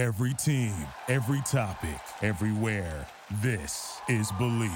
Every team, every topic, everywhere. This is Believe.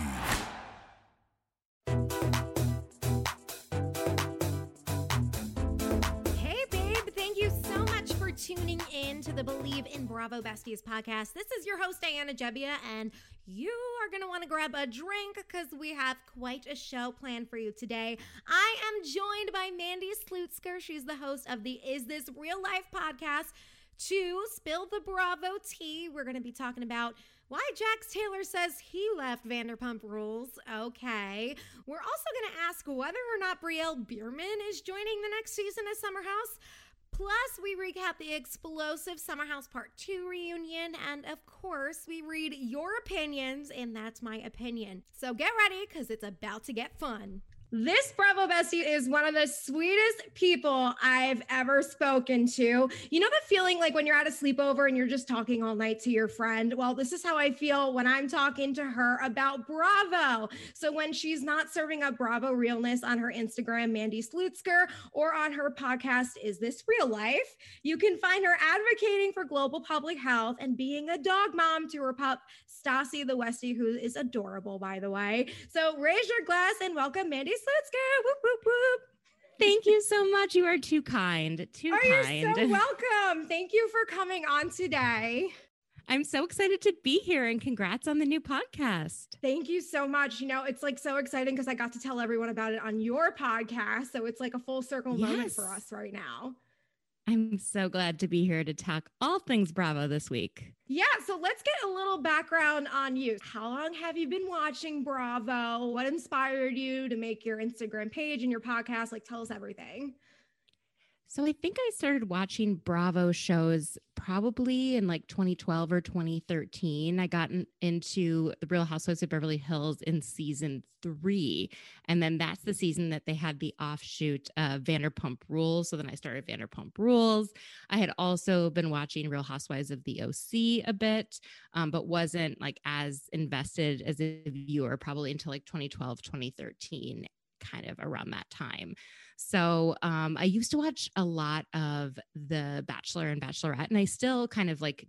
Hey, babe. Thank you so much for tuning in to the Believe in Bravo Besties podcast. This is your host, Diana Jebbia, and you are going to want to grab a drink because we have quite a show planned for you today. I am joined by Mandy Slutsker. She's the host of the Is This Real Life podcast. To spill the Bravo tea, we're going to be talking about why Jax Taylor says he left Vanderpump Rules. Okay. We're also going to ask whether or not Brielle Biermann is joining the next season of Summer House. Plus, we recap the explosive Summer House Part 2 reunion. And of course, we read your opinions, and that's my opinion. So get ready because it's about to get fun. This Bravo Bestie is one of the sweetest people I've ever spoken to. You know the feeling like when you're at a sleepover and you're just talking all night to your friend? Well, this is how I feel when I'm talking to her about Bravo. So when she's not serving up Bravo realness on her Instagram, Mandy Slutsker, or on her podcast, Is This Real Life? You can find her advocating for global public health and being a dog mom to her pup, Stassi the Westie, who is adorable, by the way. So raise your glass and welcome Mandy Slutsker. Whoop, whoop, whoop. Thank you so much. You are too kind. Too Are kind. you so welcome? Thank you for coming on today. I'm so excited to be here and congrats on the new podcast. Thank you so much. You know, it's like so exciting because I got to tell everyone about it on your podcast. So it's like a full circle moment for us right now. I'm so glad to be here to talk all things Bravo this week. Yeah, so let's get a little background on you. How long have you been watching Bravo? What inspired you to make your Instagram page and your podcast? Like, tell us everything. So I think I started watching Bravo shows probably in like 2012 or 2013. I got in- into the Real Housewives of Beverly Hills in season three. And then that's the season that they had the offshoot uh, Vanderpump Rules. So then I started Vanderpump Rules. I had also been watching Real Housewives of the OC a bit, um, but wasn't like as invested as a viewer probably until like 2012, 2013 kind of around that time. So um, I used to watch a lot of The Bachelor and Bachelorette, and I still kind of like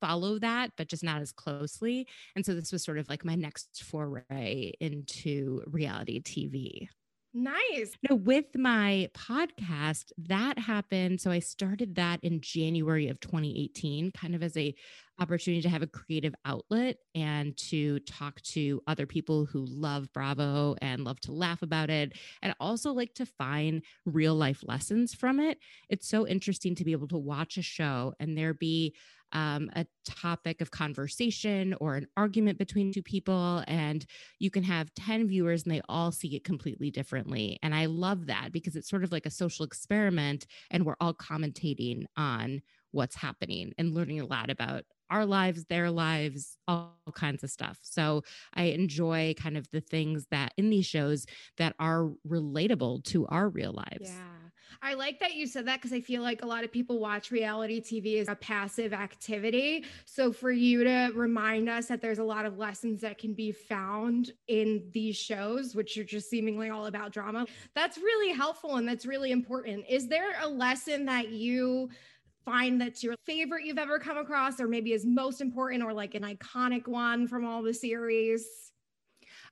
follow that, but just not as closely. And so this was sort of like my next foray into reality TV. Nice. No, with my podcast, that happened. So I started that in January of 2018, kind of as a opportunity to have a creative outlet and to talk to other people who love Bravo and love to laugh about it and also like to find real life lessons from it. It's so interesting to be able to watch a show and there be um, a topic of conversation or an argument between two people, and you can have 10 viewers and they all see it completely differently. And I love that because it's sort of like a social experiment, and we're all commentating on what's happening and learning a lot about our lives, their lives, all kinds of stuff. So I enjoy kind of the things that in these shows that are relatable to our real lives. Yeah. I like that you said that because I feel like a lot of people watch reality TV as a passive activity. So for you to remind us that there's a lot of lessons that can be found in these shows, which are just seemingly all about drama, that's really helpful and that's really important. Is there a lesson that you find that's your favorite you've ever come across, or maybe is most important, or like an iconic one from all the series?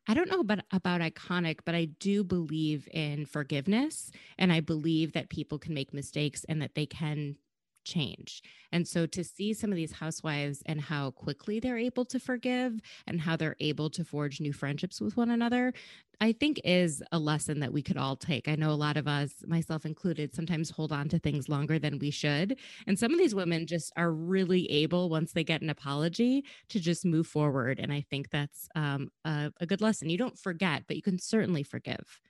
I don't know about about iconic, but I do believe in forgiveness and I believe that people can make mistakes and that they can change. And so to see some of these housewives and how quickly they're able to forgive and how they're able to forge new friendships with one another, I think is a lesson that we could all take. I know a lot of us, myself included, sometimes hold on to things longer than we should. And some of these women just are really able, once they get an apology, to just move forward. And I think that's um, a, a good lesson. You don't forget, but you can certainly forgive.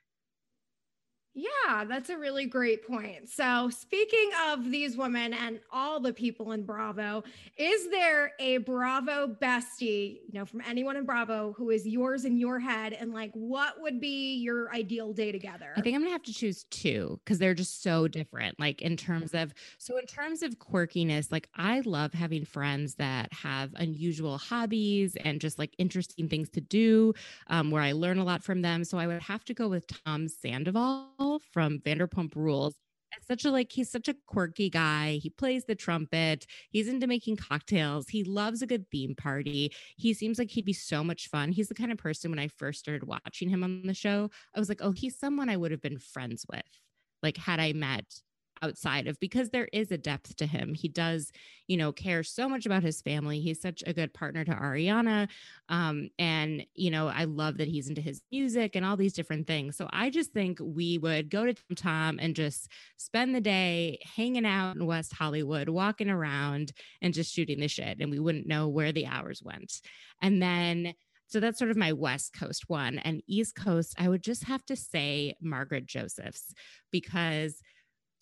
Yeah, that's a really great point. So, speaking of these women and all the people in Bravo, is there a Bravo bestie, you know, from anyone in Bravo who is yours in your head? And like, what would be your ideal day together? I think I'm gonna have to choose two because they're just so different. Like in terms of so in terms of quirkiness, like I love having friends that have unusual hobbies and just like interesting things to do, um, where I learn a lot from them. So I would have to go with Tom Sandoval from Vanderpump Rules. such a like he's such a quirky guy. He plays the trumpet. He's into making cocktails. He loves a good theme party. He seems like he'd be so much fun. He's the kind of person when I first started watching him on the show, I was like, "Oh, he's someone I would have been friends with." Like had I met outside of because there is a depth to him. He does, you know, care so much about his family. He's such a good partner to Ariana. Um, and, you know, I love that he's into his music and all these different things. So I just think we would go to Tom and just spend the day hanging out in West Hollywood, walking around and just shooting the shit. And we wouldn't know where the hours went. And then, so that's sort of my West Coast one. And East Coast, I would just have to say Margaret Josephs because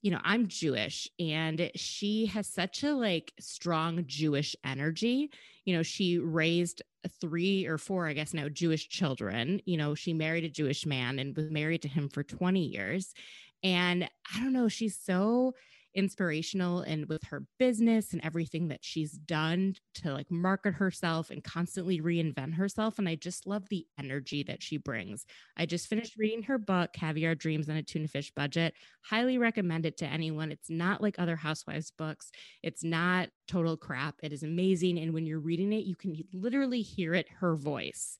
you know, I'm Jewish and she has such a like strong Jewish energy. You know, she raised three or four, I guess now, Jewish children. You know, she married a Jewish man and was married to him for 20 years. And I don't know, she's so inspirational and with her business and everything that she's done to like market herself and constantly reinvent herself. And I just love the energy that she brings. I just finished reading her book, Caviar Dreams on a Tuna Fish Budget. Highly recommend it to anyone. It's not like other housewives books, it's not total crap. It is amazing. And when you're reading it, you can literally hear it, her voice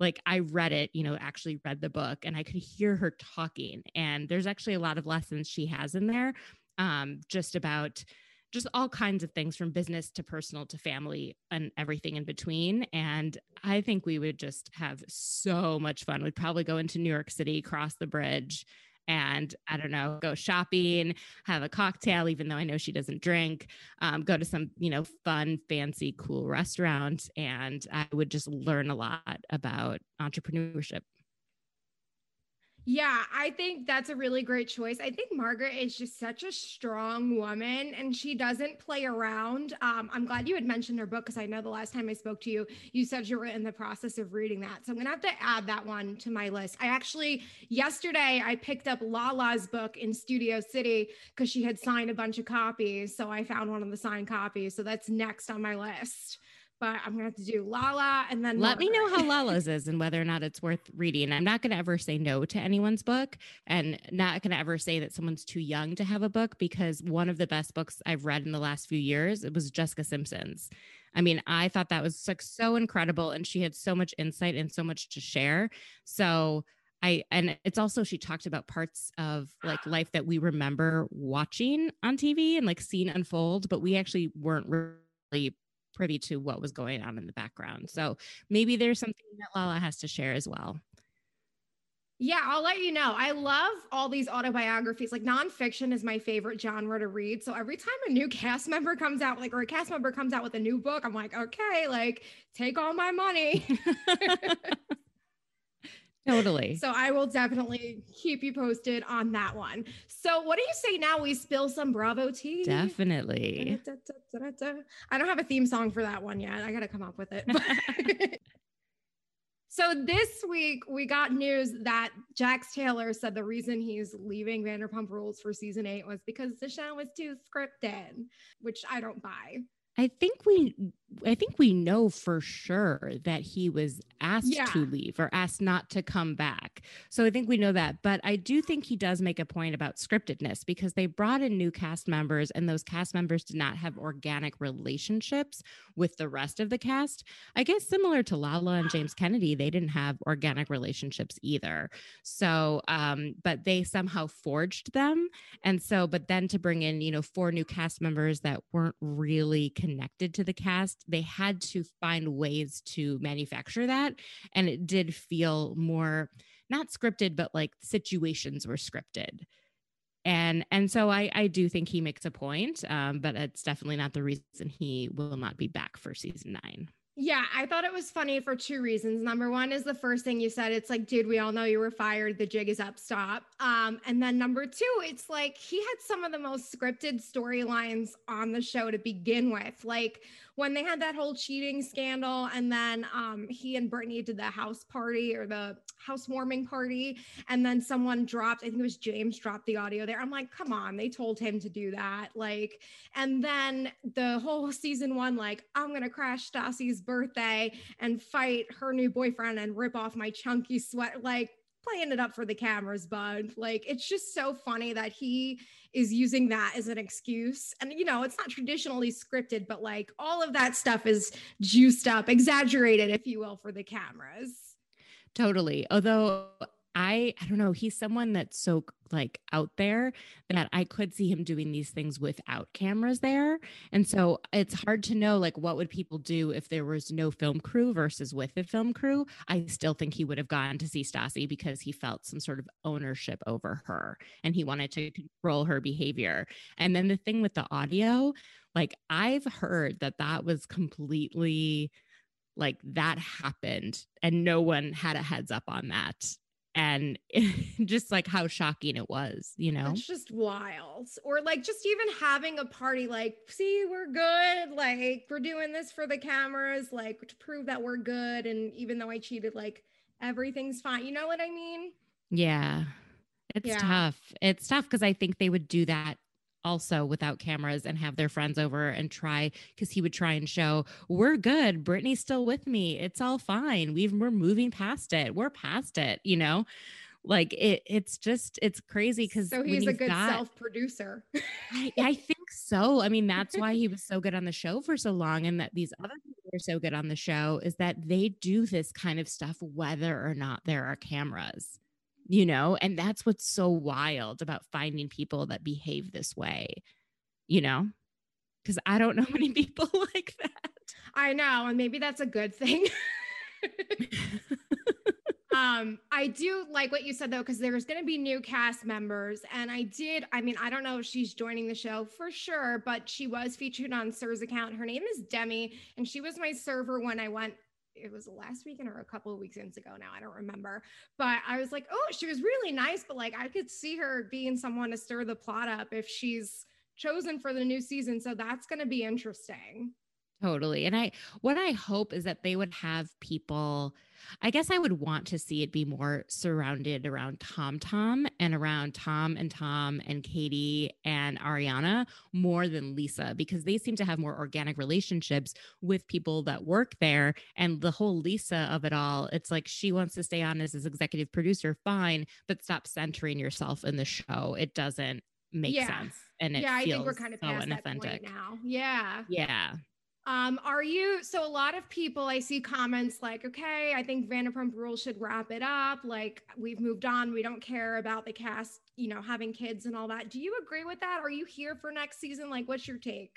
like I read it, you know, actually read the book and I could hear her talking. And there's actually a lot of lessons she has in there um, just about just all kinds of things from business to personal to family and everything in between. And I think we would just have so much fun. We'd probably go into New York City, cross the bridge, and I don't know, go shopping, have a cocktail, even though I know she doesn't drink, um, go to some, you know, fun, fancy, cool restaurant. And I would just learn a lot about entrepreneurship. Yeah, I think that's a really great choice. I think Margaret is just such a strong woman and she doesn't play around. Um, I'm glad you had mentioned her book because I know the last time I spoke to you, you said you were in the process of reading that. So I'm going to have to add that one to my list. I actually, yesterday, I picked up Lala's book in Studio City because she had signed a bunch of copies. So I found one of the signed copies. So that's next on my list but I'm gonna have to do Lala and then let me know how Lala's is and whether or not it's worth reading. I'm not gonna ever say no to anyone's book and not gonna ever say that someone's too young to have a book because one of the best books I've read in the last few years it was Jessica Simpson's. I mean, I thought that was like so incredible and she had so much insight and so much to share. So I, and it's also she talked about parts of like life that we remember watching on TV and like seeing unfold, but we actually weren't really privy to what was going on in the background. So maybe there's something that Lala has to share as well. Yeah, I'll let you know. I love all these autobiographies. Like nonfiction is my favorite genre to read. So every time a new cast member comes out, like, or a cast member comes out with a new book, I'm like, okay, like, take all my money. Totally. So I will definitely keep you posted on that one. So what do you say now we spill some Bravo tea? Definitely. I don't have a theme song for that one yet. I got to come up with it. so this week we got news that Jax Taylor said the reason he's leaving Vanderpump Rules for season 8 was because the show was too scripted, which I don't buy. I think we I think we know for sure that he was asked yeah. to leave or asked not to come back. So I think we know that. But I do think he does make a point about scriptedness because they brought in new cast members and those cast members did not have organic relationships with the rest of the cast. I guess similar to Lala and James Kennedy, they didn't have organic relationships either. So, um, but they somehow forged them. And so, but then to bring in, you know, four new cast members that weren't really connected to the cast they had to find ways to manufacture that. And it did feel more not scripted, but like situations were scripted. And and so I I do think he makes a point, um, but it's definitely not the reason he will not be back for season nine. Yeah, I thought it was funny for two reasons. Number one is the first thing you said. It's like, dude, we all know you were fired. The jig is up. Stop. Um, and then number two, it's like he had some of the most scripted storylines on the show to begin with. Like when they had that whole cheating scandal and then um, he and Brittany did the house party or the housewarming party and then someone dropped i think it was james dropped the audio there i'm like come on they told him to do that like and then the whole season one like i'm gonna crash Stassi's birthday and fight her new boyfriend and rip off my chunky sweat like playing it up for the cameras, bud. Like it's just so funny that he is using that as an excuse. And you know, it's not traditionally scripted, but like all of that stuff is juiced up, exaggerated, if you will, for the cameras. Totally. Although I I don't know, he's someone that's so like out there that I could see him doing these things without cameras there. And so it's hard to know like what would people do if there was no film crew versus with a film crew. I still think he would have gone to see Stassi because he felt some sort of ownership over her and he wanted to control her behavior. And then the thing with the audio, like I've heard that that was completely like that happened and no one had a heads up on that and just like how shocking it was, you know? It's just wild. Or like just even having a party, like, see, we're good. Like, we're doing this for the cameras, like to prove that we're good. And even though I cheated, like everything's fine. You know what I mean? Yeah. It's yeah. tough. It's tough because I think they would do that also without cameras and have their friends over and try because he would try and show we're good. Brittany's still with me. It's all fine. We've we're moving past it. We're past it you know? Like it it's just it's crazy because so he's, he's a good got, self-producer. I, I think so. I mean that's why he was so good on the show for so long and that these other people are so good on the show is that they do this kind of stuff whether or not there are cameras you know and that's what's so wild about finding people that behave this way you know? Because i don't know many people like that. I know and maybe that's a good thing. Um i do like what you said though because there's going to be new cast members and i did i mean i don't know if she's joining the show for sure but she was featured on SUR's account. Her name is demi and she was my server when i went it was last weekend or a couple of weekends ago now. I don't remember. But I was like, oh, she was really nice, but like I could see her being someone to stir the plot up if she's chosen for the new season. So that's going to be interesting. Totally. And I, what I hope is that they would have people I guess I would want to see it be more surrounded around Tom Tom and around Tom and Tom and Katie and Ariana more than Lisa because they seem to have more organic relationships with people that work there. And the whole Lisa of it all, it's like she wants to stay on as his executive producer, fine, but stop centering yourself in the show. It doesn't make yeah. sense. And it yeah, I think we're kind of so past inauthentic. now. Yeah. Yeah. Um, are you so a lot of people I see comments like, okay, I think Vanderpump Rules should wrap it up. Like we've moved on, we don't care about the cast, you know, having kids and all that. Do you agree with that? Are you here for next season? Like, what's your take?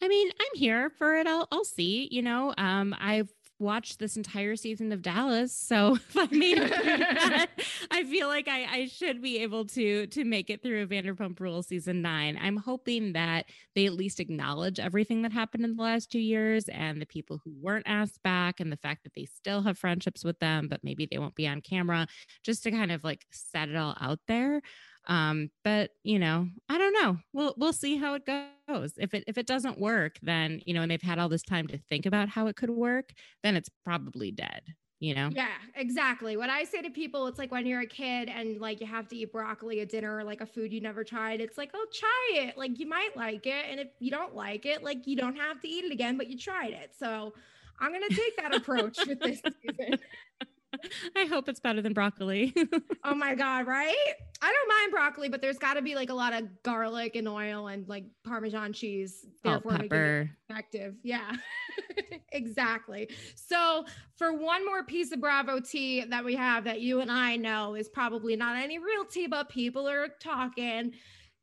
I mean, I'm here for it. I'll I'll see. You know, um, I've watched this entire season of Dallas, so if I made it I feel like I, I should be able to to make it through a Vanderpump Rules season nine. I'm hoping that they at least acknowledge everything that happened in the last two years and the people who weren't asked back, and the fact that they still have friendships with them, but maybe they won't be on camera, just to kind of like set it all out there. Um, but you know, I don't know. We'll we'll see how it goes. If it if it doesn't work, then you know, and they've had all this time to think about how it could work, then it's probably dead. You know? Yeah, exactly. What I say to people, it's like when you're a kid and like you have to eat broccoli at dinner, like a food you never tried. It's like, oh, try it. Like you might like it, and if you don't like it, like you don't have to eat it again, but you tried it. So I'm gonna take that approach with this season. I hope it's better than broccoli. oh my god, right? I don't mind broccoli, but there's got to be like a lot of garlic and oil and like Parmesan cheese. Therefore, Salt, pepper. effective. Yeah, exactly. So, for one more piece of Bravo tea that we have that you and I know is probably not any real tea, but people are talking.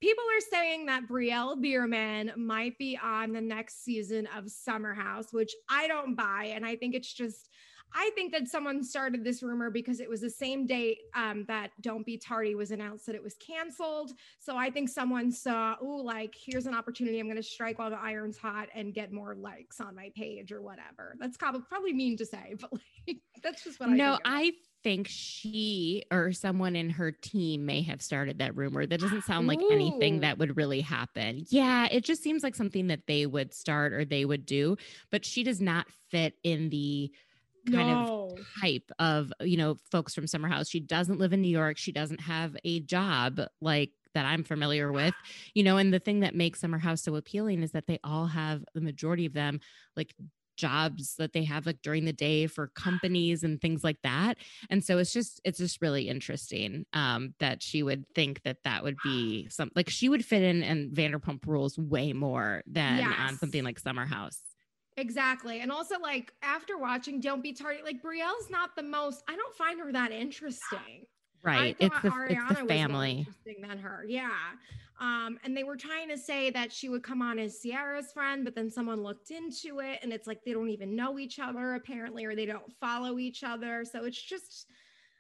People are saying that Brielle Biermann might be on the next season of Summer House, which I don't buy. And I think it's just I think that someone started this rumor because it was the same date um, that Don't Be Tardy was announced that it was canceled. So I think someone saw, oh, like here's an opportunity. I'm going to strike while the iron's hot and get more likes on my page or whatever. That's probably probably mean to say, but like that's just what I no. I think she or someone in her team may have started that rumor. That doesn't sound like Ooh. anything that would really happen. Yeah, it just seems like something that they would start or they would do, but she does not fit in the kind no. of type of you know folks from summer house she doesn't live in new york she doesn't have a job like that i'm familiar with you know and the thing that makes summer house so appealing is that they all have the majority of them like jobs that they have like during the day for companies and things like that. And so it's just it's just really interesting um that she would think that that would be some like she would fit in and Vanderpump Rules way more than yes. on something like Summer House. Exactly. And also like after watching Don't Be Tardy, like Brielle's not the most I don't find her that interesting. Right. It's the, Ariana it's the family. interesting than her. Yeah. Um, and they were trying to say that she would come on as Ciara's friend, but then someone looked into it and it's like they don't even know each other apparently, or they don't follow each other. So it's just,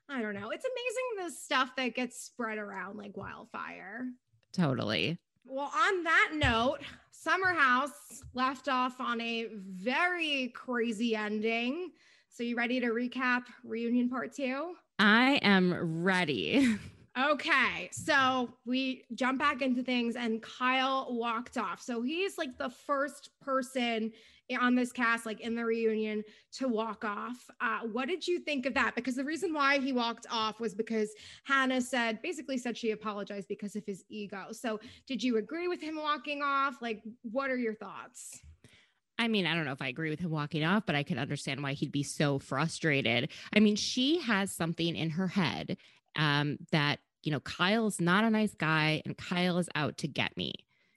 I don't know. It's amazing the stuff that gets spread around like wildfire. Totally. Well, on that note, Summer House left off on a very crazy ending. So, you ready to recap reunion part two? I am ready. Okay, so we jump back into things, and Kyle walked off. So he's like the first person on this cast, like in the reunion, to walk off. Uh, what did you think of that? Because the reason why he walked off was because Hannah said, basically said she apologized because of his ego. So did you agree with him walking off? Like, what are your thoughts? I mean, I don't know if I agree with him walking off, but I could understand why he'd be so frustrated. I mean, she has something in her head um, that, you know, Kyle's not a nice guy and Kyle is out to get me.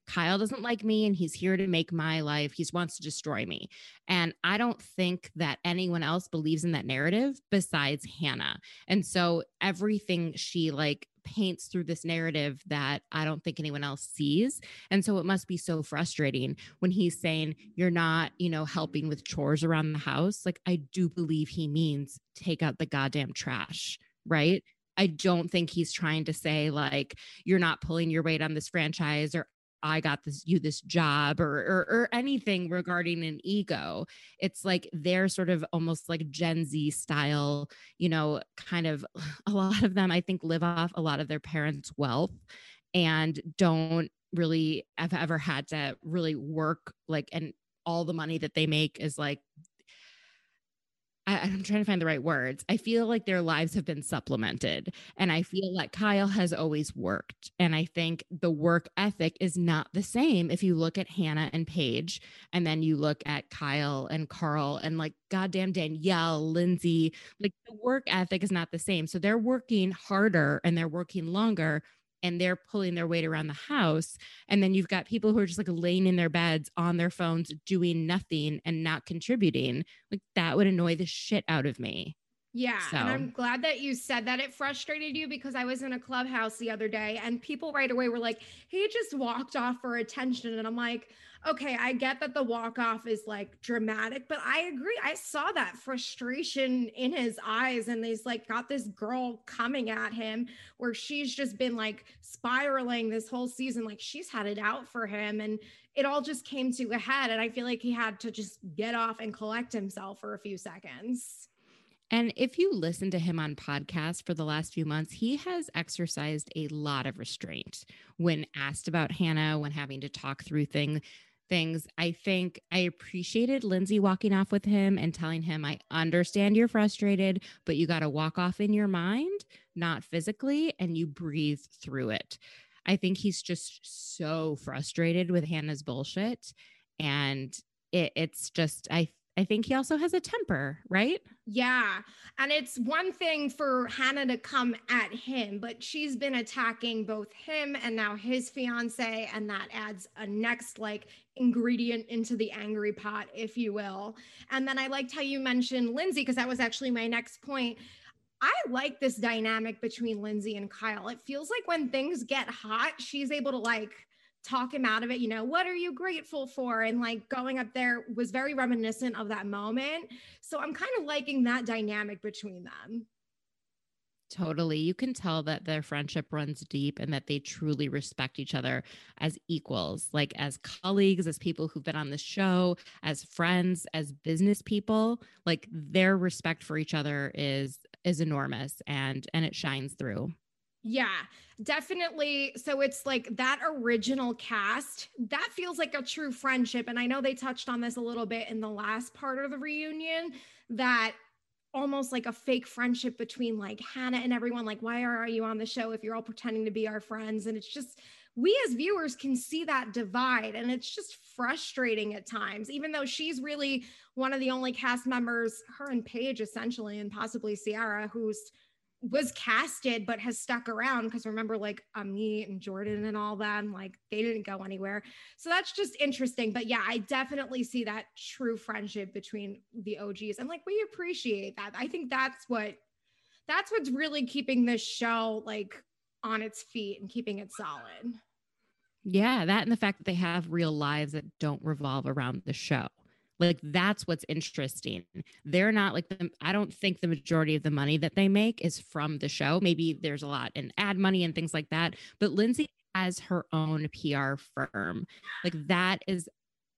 Kyle doesn't like me and he's here to make my life. He wants to destroy me. And I don't think that anyone else believes in that narrative besides Hannah. And so everything she like paints through this narrative that I don't think anyone else sees. And so it must be so frustrating when he's saying, You're not, you know, helping with chores around the house. Like, I do believe he means take out the goddamn trash, right? I don't think he's trying to say like you're not pulling your weight on this franchise or I got this you this job or, or, or anything regarding an ego. It's like they're sort of almost like Gen Z style, you know, kind of a lot of them I think live off a lot of their parents' wealth and don't really have ever had to really work like and all the money that they make is like I, am trying to find the right words. I feel like their lives have been supplemented. And I feel like Kyle has always worked. And I think the work ethic is not the same if you look at Hannah and Paige, and then you look at Kyle and Carl and like goddamn Danielle, Lindsay. Like the work ethic is not the same. So they're working harder and they're working longer and they're pulling their weight around the house. And then you've got people who are just like laying in their beds on their phones, doing nothing and not contributing. Like that would annoy the shit out of me. Yeah. So. And I'm glad that you said that it frustrated you because I was in a clubhouse the other day and people right away were like, he just walked off for attention. And I'm like, okay, I get that the walk off is like dramatic, but I agree. I saw that frustration in his eyes, and he's like got this girl coming at him where she's just been like spiraling this whole season. Like she's had it out for him, and it all just came to a head. And I feel like he had to just get off and collect himself for a few seconds. And if you listen to him on podcasts for the last few months, he has exercised a lot of restraint when asked about Hannah, when having to talk through things things. I think I appreciated Lindsay walking off with him and telling him, I understand you're frustrated, but you got to walk off in your mind, not physically, and you breathe through it. I think he's just so frustrated with Hannah's bullshit. And it, it's just, I I think he also has a temper, right? Yeah. And it's one thing for Hannah to come at him, but she's been attacking both him and now his fiance. And that adds a next like ingredient into the angry pot, if you will. And then I liked how you mentioned Lindsay, because that was actually my next point. I like this dynamic between Lindsay and Kyle. It feels like when things get hot, she's able to like talk him out of it. You know, what are you grateful for? And like going up there was very reminiscent of that moment. So I'm kind of liking that dynamic between them. Totally. You can tell that their friendship runs deep and that they truly respect each other as equals, like as colleagues, as people who've been on the show, as friends, as business people. Like their respect for each other is is enormous and and it shines through. Yeah, definitely. So it's like that original cast that feels like a true friendship. And I know they touched on this a little bit in the last part of the reunion that almost like a fake friendship between like Hannah and everyone. Like, why are you on the show if you're all pretending to be our friends? And it's just we as viewers can see that divide and it's just frustrating at times even though she's really one of the only cast members her and paige essentially and possibly ciara who's was casted but has stuck around because remember like Amit and Jordan and all and like they didn't go anywhere. So that's just interesting. But yeah, I definitely see that true friendship between the OGs and like we appreciate that. I think that's what that's what's really keeping this show like on its feet and keeping it solid. Yeah, that and the fact that they have real lives that don't revolve around the show. Like that's what's interesting. They're not like the, I don't think the majority of the money that they make is from the show. Maybe there's a lot in ad money and things like that. But Lindsay has her own PR firm. Like that is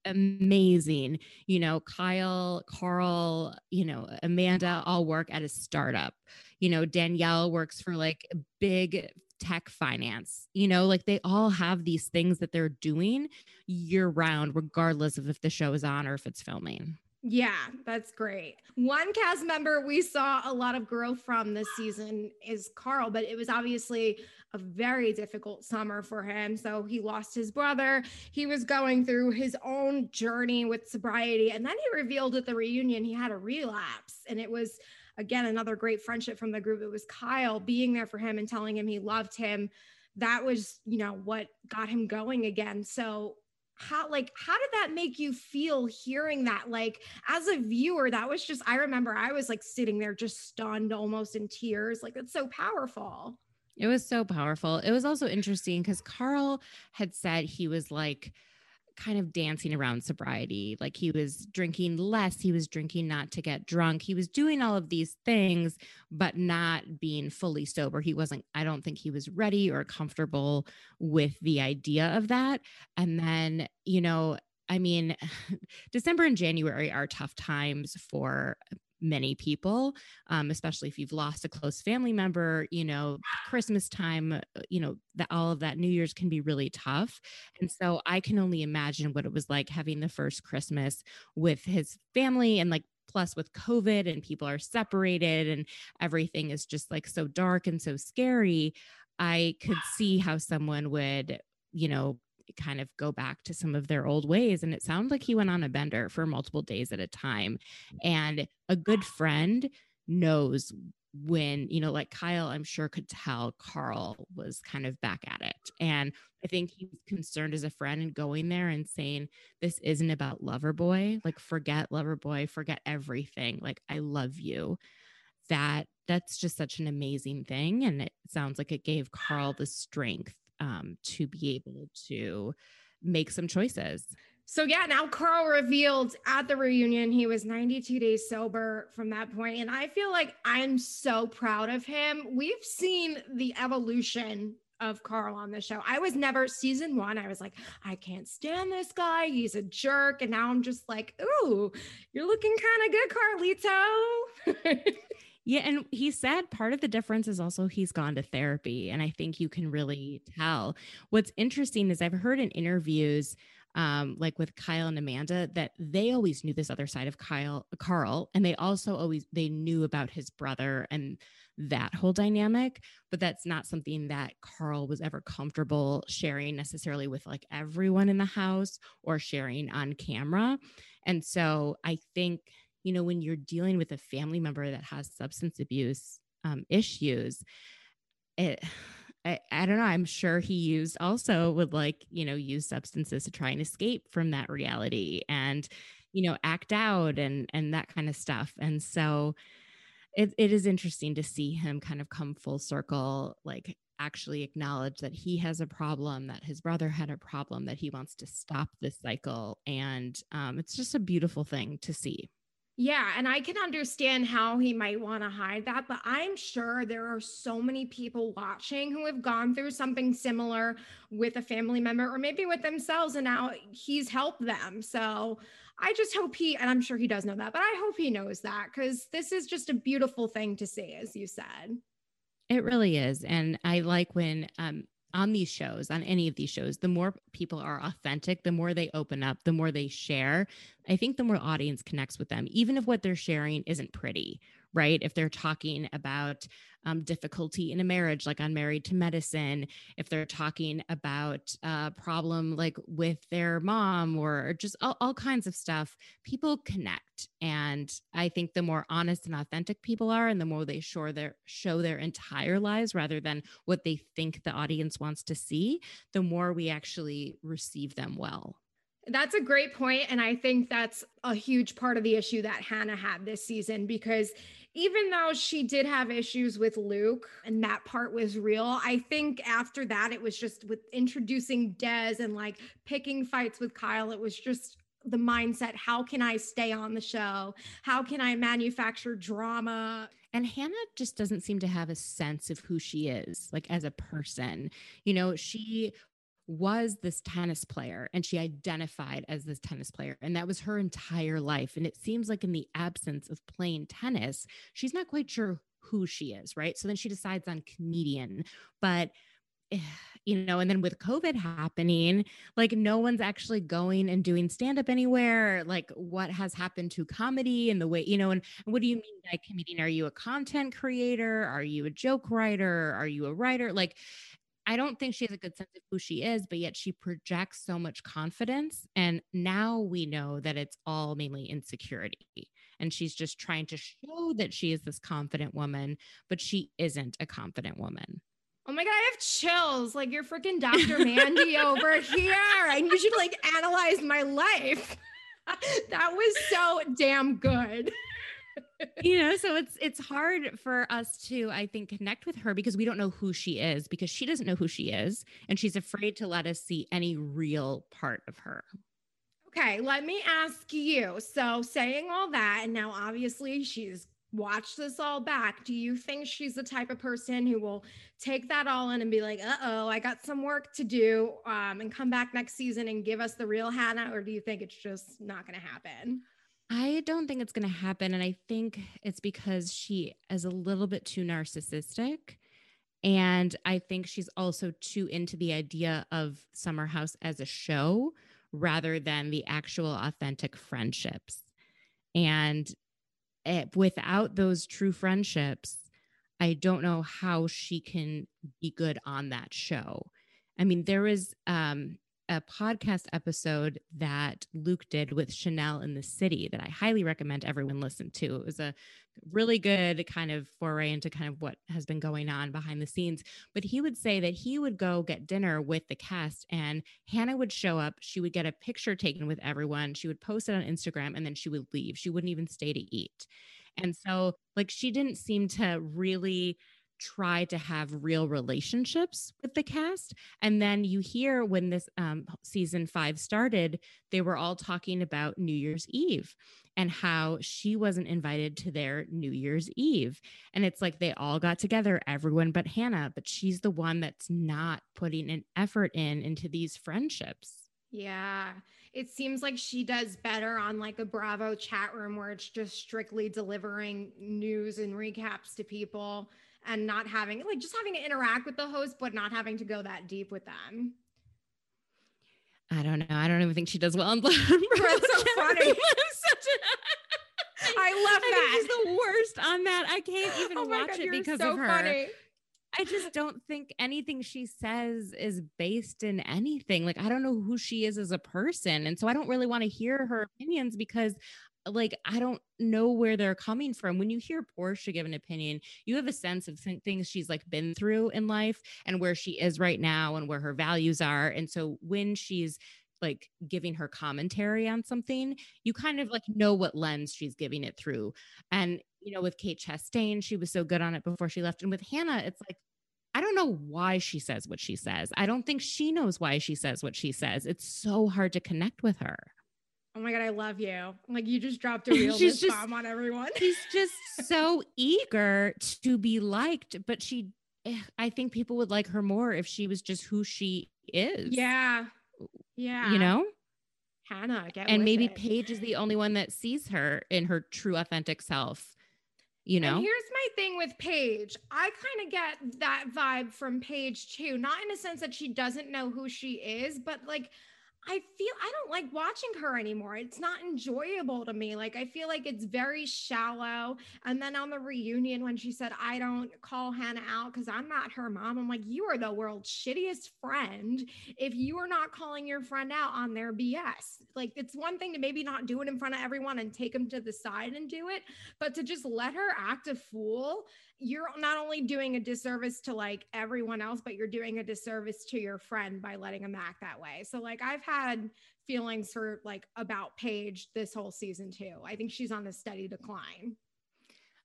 amazing. You know, Kyle, Carl, you know, Amanda all work at a startup. You know, Danielle works for like big tech finance. You know, like they all have these things that they're doing year round, regardless of if the show is on or if it's filming. Yeah, that's great. One cast member we saw a lot of growth from this season is Carl, but it was obviously a very difficult summer for him. So he lost his brother. He was going through his own journey with sobriety. And then he revealed at the reunion he had a relapse. And it was again, another great friendship from the group. It was Kyle being there for him and telling him he loved him. That was, you know, what got him going again. So how like how did that make you feel hearing that? Like as a viewer that was just i remember i was like sitting there just stunned almost in tears. Like it's so powerful. It was so powerful. It was also interesting because carl had said he was like kind of dancing around sobriety. Like he was drinking less, he was drinking not to get drunk. He was doing all of these things, but not being fully sober. He wasn't, I don't think he was ready or comfortable with the idea of that. And then, you know, I mean, December and January are tough times for many people, um, especially if you've lost a close family member. You know, Christmas time, uh, you know, that all of that New Year's can be really tough. And so I can only imagine what it was like having the first Christmas with his family and like plus with COVID and people are separated and everything is just like so dark and so scary. I could see how someone would, you know, kind of go back to some of their old ways. And it sounded like he went on a bender for multiple days at a time. Mm-hmm. And a good friend knows when, you know, like Kyle, I'm sure could tell Carl was kind of back at it. And I think he's concerned as a friend and going there and saying, This isn't about Loverboy. Like, forget Loverboy, forget everything. Like, I love you. That that's just such an amazing thing. And it sounds like it gave Carl the strength um, to be able to make some choices. So yeah, now Carl revealed at the reunion he was 92 days sober from that point and I feel like I'm so proud of him. We've seen the evolution of Carl on the show. I was never season 1 I was like I can't stand this guy. He's a jerk and now I'm just like, "Ooh, you're looking kind of good, Carlito." Yeah. And he said part of the difference is also he's gone to therapy. And I think you can really tell. What's interesting is I've heard in interviews, um, like with Kyle and Amanda, that they always knew this other side of Kyle, Carl, and they also always they knew about his brother and that whole dynamic. But that's not something that Carl was ever comfortable sharing necessarily with like everyone in the house or sharing on camera. And so I think you know, when you're dealing with a family member that has substance abuse um, issues, it, I, I don't know. I'm sure he used also would like, you know, use substances to try and escape from that reality and, you know, act out and and that kind of stuff. And so it, it is interesting to see him kind of come full circle, like actually acknowledge that he has a problem, that his brother had a problem, that he wants to stop this cycle. And um, it's just a beautiful thing to see. Yeah, and I can understand how he might want to hide that, but I'm sure there are so many people watching who have gone through something similar with a family member or maybe with themselves, and now he's helped them. So I just hope he, and I'm sure he does know that, but I hope he knows that because this is just a beautiful thing to see, as you said. It really is. And I like when um, on these shows, on any of these shows, the more people are authentic, the more they open up, the more they share, I think the more audience connects with them, even if what they're sharing isn't pretty, right? If they're talking about um, difficulty in a marriage, like on Married to Medicine, if they're talking about a problem like with their mom or just all, all kinds of stuff, people connect. And I think the more honest and authentic people are, and the more they show their show their entire lives rather than what they think the audience wants to see, the more we actually receive them well. That's a great point, And I think that's a huge part of the issue that Hannah had this season because even though she did have issues with Luke and that part was real, I think after that, it was just with introducing Des and like picking fights with Kyle, it was just the mindset how can I stay on the show? How can I manufacture drama? And Hannah just doesn't seem to have a sense of who she is, like as a person. You know, she was this tennis player and she identified as this tennis player and that was her entire life and it seems like in the absence of playing tennis she's not quite sure who she is right? So then she decides on comedian but eh, you know and then with covid happening like no one's actually going and doing stand up anywhere like what has happened to comedy and the way you know and, and what do you mean by comedian? Are you a content creator? Are you a joke writer? Are you a writer? Like I don't think she has a good sense of who she is, but yet she projects so much confidence. And now we know that it's all mainly insecurity. And she's just trying to show that she is this confident woman, but she isn't a confident woman. Oh my God, I have chills. Like you're freaking Dr. Mandy over here. And you should like analyze my life. that was so damn good you know so it's it's hard for us to i think connect with her because we don't know who she is because she doesn't know who she is and she's afraid to let us see any real part of her. Okay let me ask you so saying all that and now obviously she's watched this all back do you think she's the type of person who will take that all in and be like uh-oh i got some work to do um, and come back next season and give us the real hannah or do you think it's just not going to happen I don't think it's going to happen. And I think it's because she is a little bit too narcissistic. And I think she's also too into the idea of Summer House as a show rather than the actual authentic friendships. And it, without those true friendships, I don't know how she can be good on that show. I mean, there was um, a podcast episode that Luke did with Chanel in the City that I highly recommend everyone listen to. It was a really good kind of foray into kind of what has been going on behind the scenes. But he would say that he would go get dinner with the cast and Hannah would show up. She would get a picture taken with everyone. She would post it on Instagram and then she would leave. She wouldn't even stay to eat. And so, like, she didn't seem to really try to have real relationships with the cast. And then you hear when this um, season five started, they were all talking about New Year's Eve and how she wasn't invited to their New Year's Eve. And it's like they all got together, everyone but Hannah, but she's the one that's not putting an effort in into these friendships. Yeah. It seems like she does better on like a Bravo chat room where it's just strictly delivering news and recaps to people and not having like just having to interact with the host, but not having to go that deep with them. I don't know. I don't even think she does well on That's so funny. I love that. She's the worst on that. I can't even oh watch God, it because so of her. Funny. I just don't think anything she says is based in anything. Like, I don't know who she is as a person. And so I don't really want to hear her opinions because like I don't know where they're coming from. When you hear Porsha give an opinion, you have a sense of things she's like been through in life and where she is right now and where her values are. And so when she's like giving her commentary on something, you kind of like know what lens she's giving it through. And you know, with Kate Chastain, she was so good on it before she left. And with Hannah, it's like I don't know why she says what she says. I don't think she knows why she says what she says. It's so hard to connect with her. Oh my god, I love you. Like you just dropped a real she's just, bomb on everyone. she's just so eager to be liked, but she eh, I think people would like her more if she was just who she is. Yeah. Yeah. You know? Hannah, and maybe it. Paige is the only one that sees her in her true authentic self. You know, and here's my thing with Paige. I kind of get that vibe from Paige too, not in a sense that she doesn't know who she is, but like I feel I don't like watching her anymore. It's not enjoyable to me. Like I feel like it's very shallow. And then on the reunion when she said I don't call Hannah out cuz I'm not her mom. I'm like you are the world's shittiest friend if you are not calling your friend out on their BS. Like it's one thing to maybe not do it in front of everyone and take them to the side and do it, but to just let her act a fool you're not only doing a disservice to like everyone else, but you're doing a disservice to your friend by letting him act that way. So like I've had feelings for like about Paige this whole season too. I think she's on a steady decline.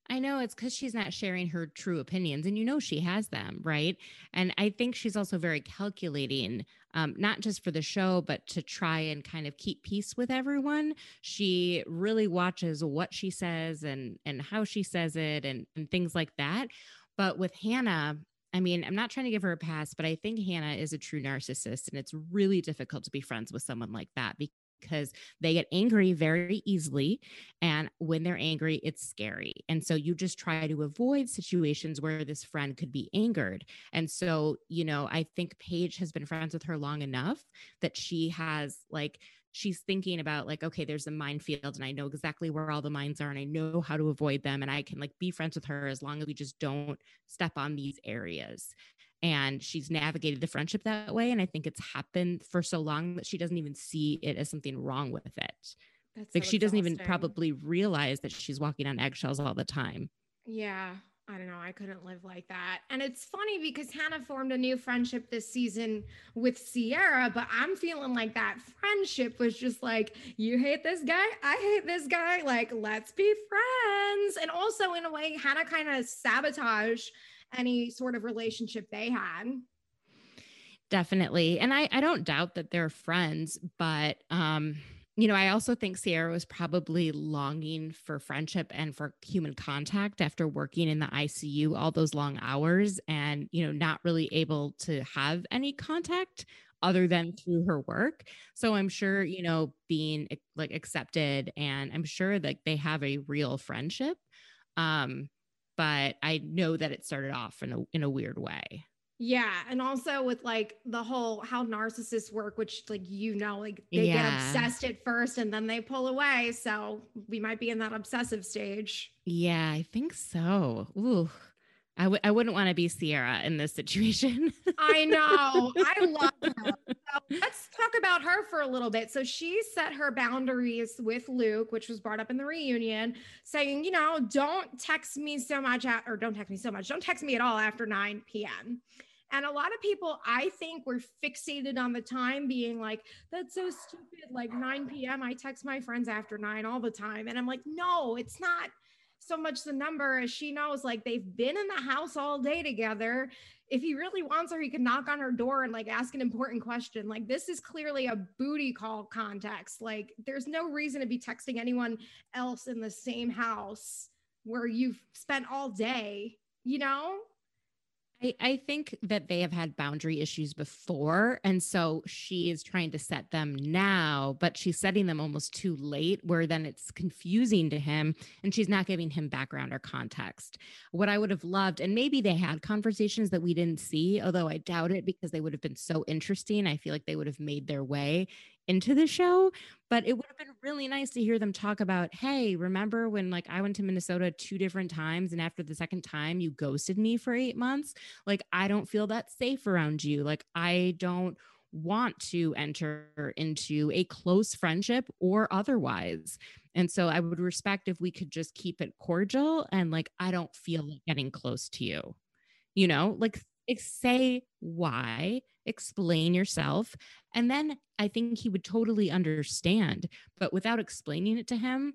I know it's because she's not sharing her true opinions, and you know she has them, right? And I think she's also very calculating, um, not just for the show, but to try and kind of keep peace with everyone. She really watches what she says and and how she says it, and and things like that. But with Hannah, I mean, I'm not trying to give her a pass, but I think Hannah is a true narcissist, and it's really difficult to be friends with someone like that because they get angry very easily. And when they're angry, it's scary. And so you just try to avoid situations where this friend could be angered. And so, you know, I think Paige has been friends with her long enough that she has like, she's thinking about like okay there's a minefield and i know exactly where all the mines are and i know how to avoid them and i can like be friends with her as long as we just don't step on these areas and she's navigated the friendship that way and i think it's happened for so long that she doesn't even see it as something wrong with it That's like so she doesn't even probably realize that she's walking on eggshells all the time yeah I don't know. I couldn't live like that. And it's funny because Hannah formed a new friendship this season with Ciara, but I'm feeling like that friendship was just like, you hate this guy, I hate this guy. Like, let's be friends. And also, in a way, Hannah kind of sabotaged any sort of relationship they had. Definitely. And I, I don't doubt that they're friends, but um, you know, I also think Ciara was probably longing for friendship and for human contact after working in the ICU all those long hours and, you know, not really able to have any contact other than through her work. So I'm sure, you know, being like accepted and I'm sure that they have a real friendship. Um, but I know that it started off in a in a weird way. Yeah, and also with like the whole how narcissists work, which like you know, like they yeah. get obsessed at first and then they pull away. So we might be in that obsessive stage. Yeah, I think so. Ooh. I w- I wouldn't want to be Ciara in this situation. I know. I love her. So let's talk about her for a little bit. So she set her boundaries with Luke, which was brought up in the reunion, saying, you know, don't text me so much, at, or don't text me so much. Don't text me at all after 9 p.m. And a lot of people, I think, were fixated on the time being like, that's so stupid. Like 9 p.m., I text my friends after nine all the time. And I'm like, no, it's not so much the number as she knows like they've been in the house all day together. If he really wants her he can knock on her door and like ask an important question. Like this is clearly a booty call context. Like there's no reason to be texting anyone else in the same house where you've spent all day you know I, I think that they have had boundary issues before. And so she is trying to set them now, but she's setting them almost too late, where then it's confusing to him and she's not giving him background or context. What I would have loved, and maybe they had conversations that we didn't see, although I doubt it because they would have been so interesting. I feel like they would have made their way into the show but it mm-hmm. would have been really nice to hear them talk about hey remember when like i went to minnesota two different times and after the second time you ghosted me for eight months? Like i don't feel that safe around you. Like i don't want to enter into a close friendship or otherwise. And so i would respect if we could just keep it cordial and like i don't feel like getting close to you. You know? Like say why, explain yourself. And then I think he would totally understand. But without explaining it to him,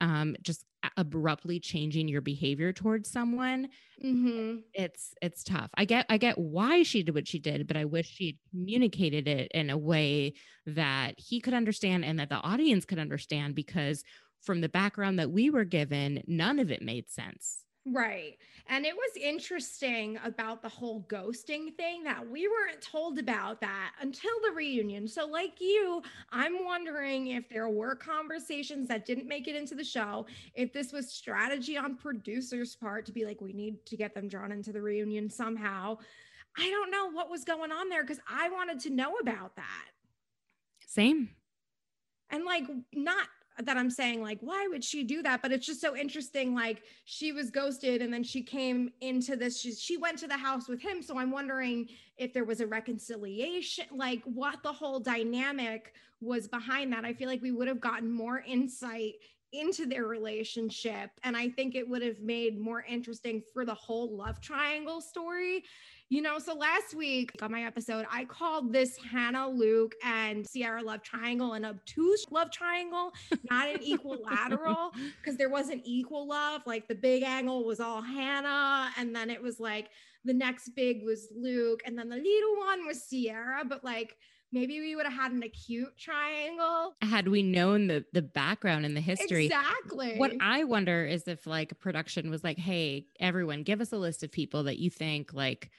um, just abruptly changing your behavior towards someone, mm-hmm. it's it's tough. I get I get why she did what she did, but I wish she communicated it in a way that he could understand and that the audience could understand because from the background that we were given, none of it made sense. Right. And it was interesting about the whole ghosting thing that we weren't told about that until the reunion. So, like you, I'm wondering if there were conversations that didn't make it into the show, if this was strategy on producers' part to be like, we need to get them drawn into the reunion somehow. I don't know what was going on there because I wanted to know about that. Same. And like, not that I'm saying like, why would she do that? But it's just so interesting. Like, she was ghosted and then she came into this. She, she went to the house with him. So I'm wondering if there was a reconciliation, like what the whole dynamic was behind that. I feel like we would have gotten more insight into their relationship. And I think it would have made more interesting for the whole love triangle story you know, so last week on my episode, I called this Hannah, Luke, and Ciara love triangle an obtuse love triangle, not an equilateral, because there wasn't equal love. Like the big angle was all Hannah, and then it was like the next big was Luke, and then the little one was Ciara, but like maybe we would have had an acute triangle had we known the the background and the history exactly what i wonder is if like production was like hey everyone give us a list of people that you think like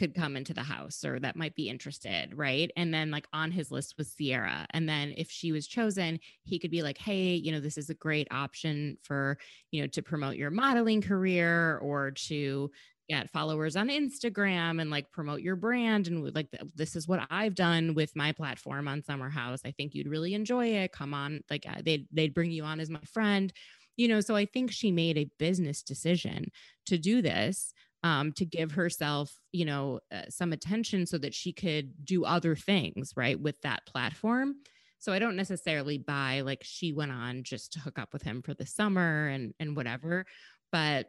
could come into the house or that might be interested, right? And then like on his list was Ciara. And then if she was chosen, he could be like, "Hey, you know, this is a great option for, you know, to promote your modeling career or to get followers on Instagram and like promote your brand and like this is what I've done with my platform on Summer House. I think you'd really enjoy it. Come on, like uh, they'd they'd bring you on as my friend." You know, so I think she made a business decision to do this um, to give herself, you know, uh, some attention so that she could do other things, right, with that platform. So I don't necessarily buy like she went on just to hook up with him for the summer and and whatever, but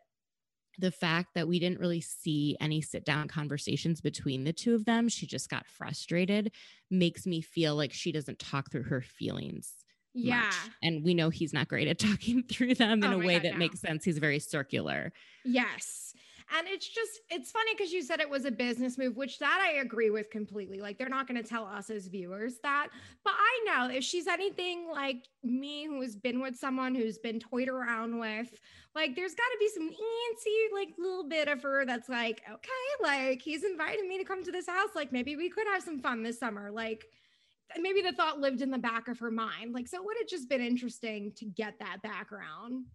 the fact that we didn't really see any sit down conversations between the two of them, she just got frustrated, makes me feel like she doesn't talk through her feelings. Yeah. Much. And we know he's not great at talking through them in Oh a way God, that no. makes sense. He's very circular. Yes. And it's just, it's funny because you said it was a business move, which that I agree with completely. Like, they're not going to tell us as viewers that. But I know if she's anything like me, who has been with someone who's been toyed around with, like, there's got to be some antsy, like, little bit of her that's like, okay, like, he's invited me to come to this house. Like, maybe we could have some fun this summer. Like, maybe the thought lived in the back of her mind. Like, so it would have just been interesting to get that background.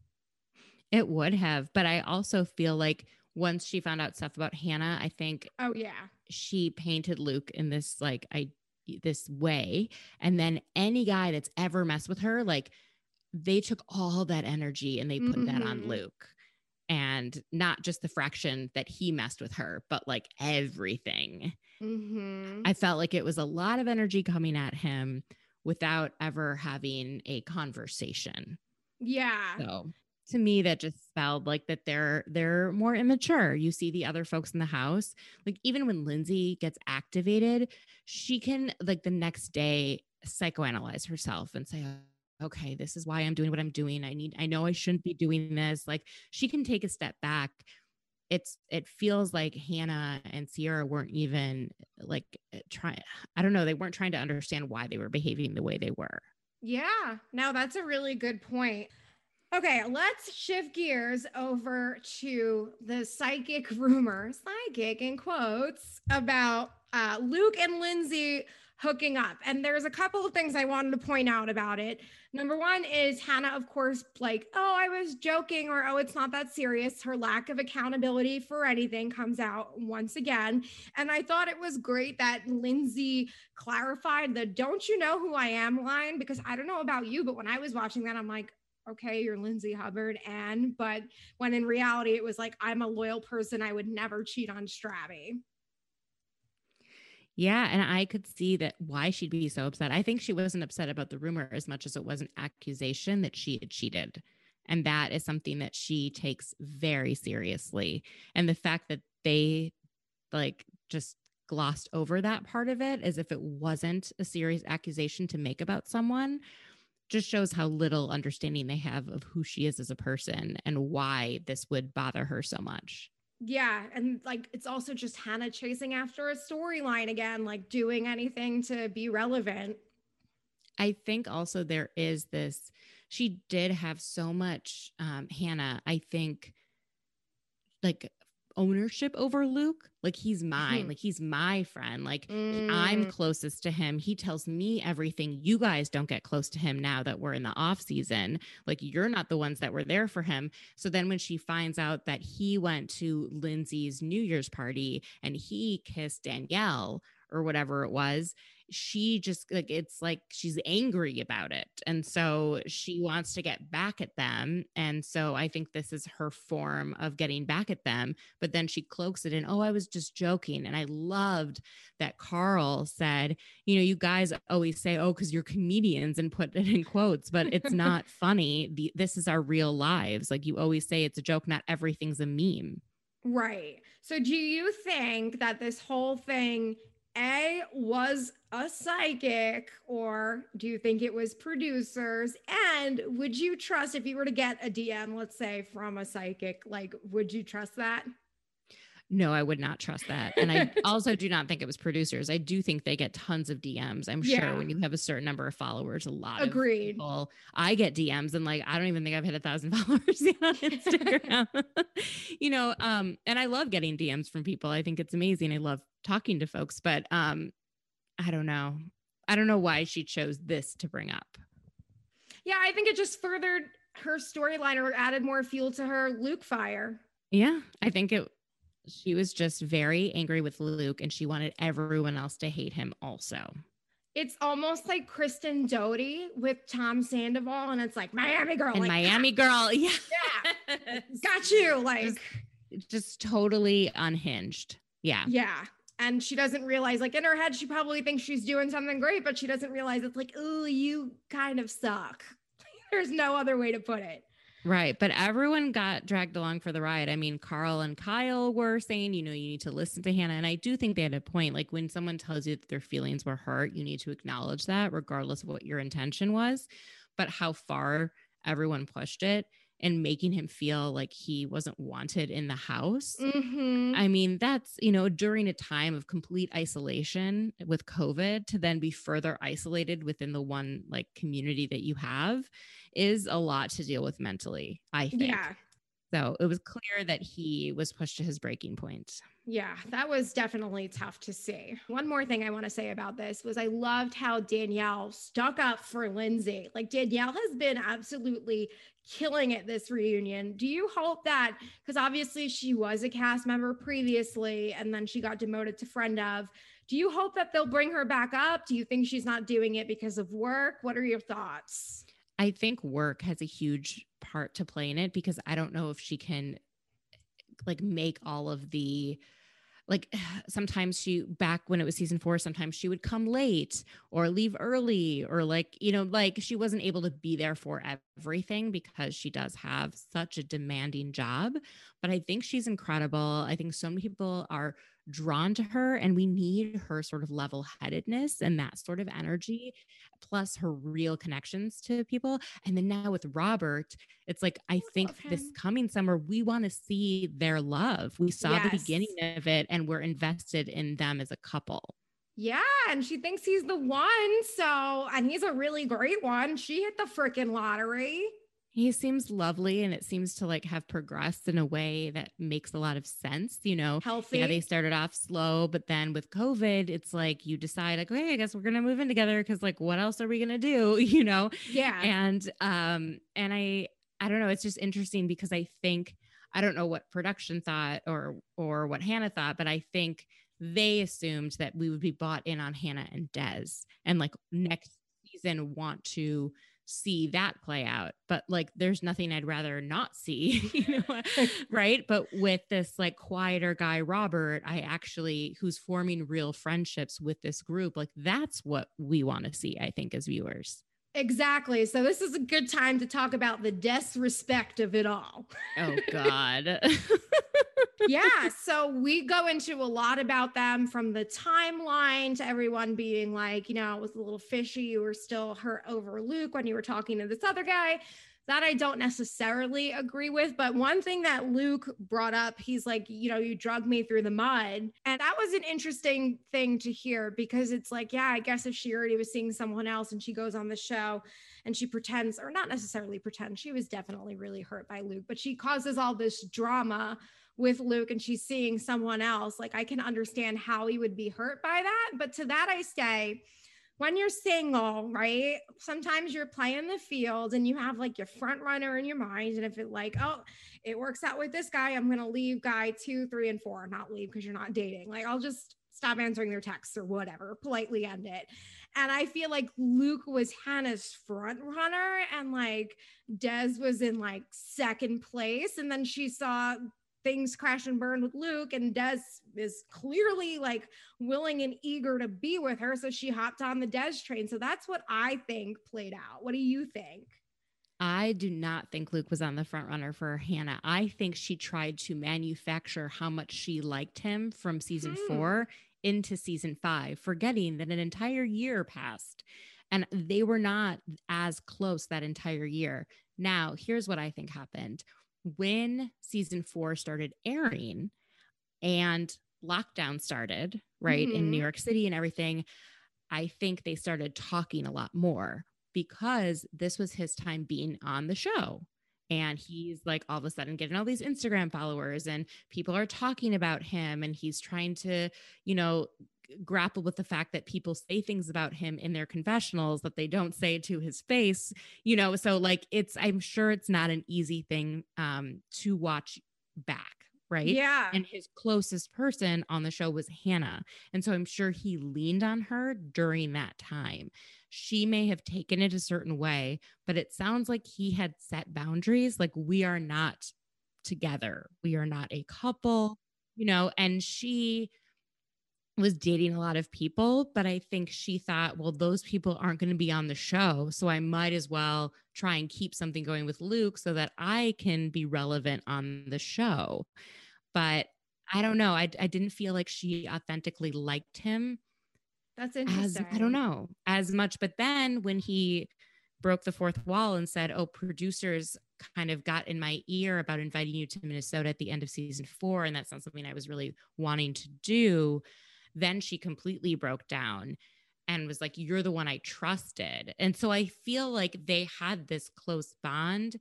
It would have, but I also feel like once she found out stuff about Hannah, I think Oh, yeah. she painted Luke in this like I this way, and then any guy that's ever messed with her, like they took all that energy and they put that on Mhm. Luke, and not just the fraction that he messed with her, but like everything. Mm-hmm. I felt like it was a lot of energy coming at him without ever having a conversation. Yeah. So to me, that just spelled like that they're they're more immature. You see the other folks in the house, like even when Lindsay gets activated, she can like the next day psychoanalyze herself and say, okay, this is why I'm doing what I'm doing. I need, I know I shouldn't be doing this. Like she can take a step back. It's it feels like Hannah and Ciara weren't even like eh, trying. I don't know. They weren't trying to understand why they were behaving the way they were. Yeah, no, that's a really good point. Okay, let's shift gears over to the psychic rumor, psychic in quotes, about uh, Luke and Lindsay hooking up. And there's a couple of things I wanted to point out about it. Number one is Hannah, of course, like, oh, I was joking, or oh, it's not that serious. Her lack of accountability for anything comes out once again. And I thought it was great that Lindsay clarified the don't you know who I am line because I don't know about you, but when I was watching that, I'm like, okay, you're Lindsay Hubbard, and but when in reality it was like I'm a loyal person, I would never cheat on Stravy. Yeah, and I could see that why she'd be so upset. I think she wasn't upset about the rumor as much as it was an accusation that she had cheated. And that is something that she takes very seriously. And the fact that they like just glossed over that part of it as if it wasn't a serious accusation to make about someone just shows how little understanding they have of who she is as a person and why this would bother her so much. Yeah, and like it's also just Hannah chasing after a storyline again, like doing anything to be relevant. I think also there is this, she did have so much, um, Hannah, I think, like ownership over Luke. Like he's mine, Mhm. like he's my friend. Like Mm. I'm closest to him. He tells me everything. You guys don't get close to him now that we're in the off season. Like you're not the ones that were there for him. So then when she finds out that he went to Lindsay's New Year's party and he kissed Danielle or whatever it was, she just like it's like she's angry about it and so she wants to get back at them and so i think this is her form of getting back at them but then she cloaks it in oh i was just joking and i loved that carl said you know you guys always say oh because you're comedians and put it in quotes but it's not funny. The, this is our real lives. Like you always say it's a joke not everything's a meme. Right. So do you think that this whole thing a was a psychic or do you think it was producers? And would you trust if you were to get a dm let's say from a psychic like would you trust that no, I would not trust that. And I also do not think it was producers. I do think they get tons of DMs. I'm yeah. sure when you have a certain number of followers, a lot Agreed. of people. I get DMs and like I don't even think I've hit a thousand followers yet on Instagram. you know, um, and I love getting DMs from people. I think it's amazing. I love talking to folks, but um, I don't know. I don't know why she chose this to bring up. Yeah, I think it just furthered her storyline or added more fuel to her Luke fire. Yeah, I think it she was just very angry with Luke and she wanted everyone else to hate him also. It's almost like Kristen Doute with Tom Sandoval, and it's like Miami Girl. And like, Miami Girl. Yeah. Yeah. Got you. Like just, just totally unhinged. Yeah. Yeah. And she doesn't realize, like in her head, she probably thinks she's doing something great, but she doesn't realize it's like, oh, you kind of suck. There's no other way to put it. Right. But everyone got dragged along for the ride. I mean, Carl and Kyle were saying, you know, you need to listen to Hannah. And I do think they had a point. Like when someone tells you that their feelings were hurt, you need to acknowledge that, regardless of what your intention was. But how far everyone pushed it and making him feel like he wasn't wanted in the house. Mm-hmm. I mean, that's, you know, during a time of complete isolation with COVID to then be further isolated within the one like community that you have is a lot to deal with mentally, I think. Yeah. So it was clear that he was pushed to his breaking point. Yeah, that was definitely tough to see. One more thing I want to say about this was I loved how Danielle stuck up for Lindsay. Like Danielle has been absolutely killing it this reunion. Do you hope that because obviously she was a cast member previously and then she got demoted to friend of. Do you hope that they'll bring her back up? Do you think she's not doing it because of work? What are your thoughts? I think work has a huge part to play in it because I don't know if she can like make all of the like sometimes she back when it was season four sometimes she would come late or leave early or like you know like she wasn't able to be there for everything because she does have such a demanding job. But i think she's incredible. I think so many people are drawn to her and we need her sort of level headedness and that sort of energy plus her real connections to people and then now with robert it's like i oh, think this coming summer we want to see their love we saw yes. the beginning of it and we're invested in them as a couple yeah, and she thinks he's the one. So, and he's a really great one. She hit the freaking lottery he seems lovely and it seems to like have progressed in a way that makes a lot of sense you know? Healthy. yeah they started off slow but then with covid it's like you decide like okay i guess we're gonna move in together because like what else are we gonna do? You know? Yeah. And um and i i don't know it's just interesting because i think i don't know what production thought or or what hannah thought but i think they assumed that we would be bought in on hannah and Des and like next season want to see that play out but like there's nothing i'd rather not see you know right. but with this like quieter guy robert i actually who's forming real friendships with this group like that's what we want to see i think as viewers Exactly. So this is a good time to talk about the disrespect of it all. Oh God. yeah. So we go into a lot about them from the timeline to everyone being like, you know, it was a little fishy. You were still hurt over Luke when you were talking to this other guy. That I don't necessarily agree with. But one thing that Luke brought up, he's like, you know, you drug me through the mud. And that was an interesting thing to hear because it's like, yeah, I guess if she already was seeing someone else and she goes on the show and she pretends, or not necessarily pretend, she was definitely really hurt by Luke, but she causes all this drama with Luke and she's seeing someone else. Like, I can understand how he would be hurt by that. But to that, I say, when you're single, right? Sometimes you're playing the field and you have like your front runner in your mind. And if it like, oh, it works out with this guy, I'm gonna leave guy two, three, and four. Not leave because you're not dating. Like I'll just stop answering their texts or whatever, politely end it. And I feel like Luke was Hannah's front runner and like Des was in like second place. And then she saw things crash and burn with Luke, and Des is clearly like willing and eager to be with her. So she hopped on the Des train. So that's what I think played out. What do you think? I do not think Luke was on the front runner for Hannah. I think she tried to manufacture how much she liked him from season hmm. four into season five, forgetting that an entire year passed and they were not as close that entire year. Now, here's what I think happened when season four started airing and lockdown started, right, mm-hmm. in New mm-hmm. York City and everything. I think they started talking a lot more because this was his time being on the show. And he's like all of a sudden getting all these Instagram followers, and people are talking about him. And he's trying to, you know, grapple with the fact that people say things about him in their confessionals that they don't say to his face you know so like it's i'm sure it's not an easy thing um to watch back right? Yeah. And his closest person on the show was hannah and so i'm sure he leaned on her during that time. She may have taken it a certain way, but it sounds like he had set boundaries. Like, we are not together, we are not a couple, you know, and she was dating a lot of people, but I think she thought, well, those people aren't going to be on the show. So I might as well try and keep something going with Luke so that I can be relevant on the show. But I don't know. I, I didn't feel like she authentically liked him that's interesting. As, I don't know as much. But then when he broke the fourth wall and said, Oh, producers kind of got in my ear about inviting you to Minnesota at the end of season four. And that's not something I was really wanting to do. Then she completely broke down and was like, You're the one I trusted. And so I feel like they had this close bond,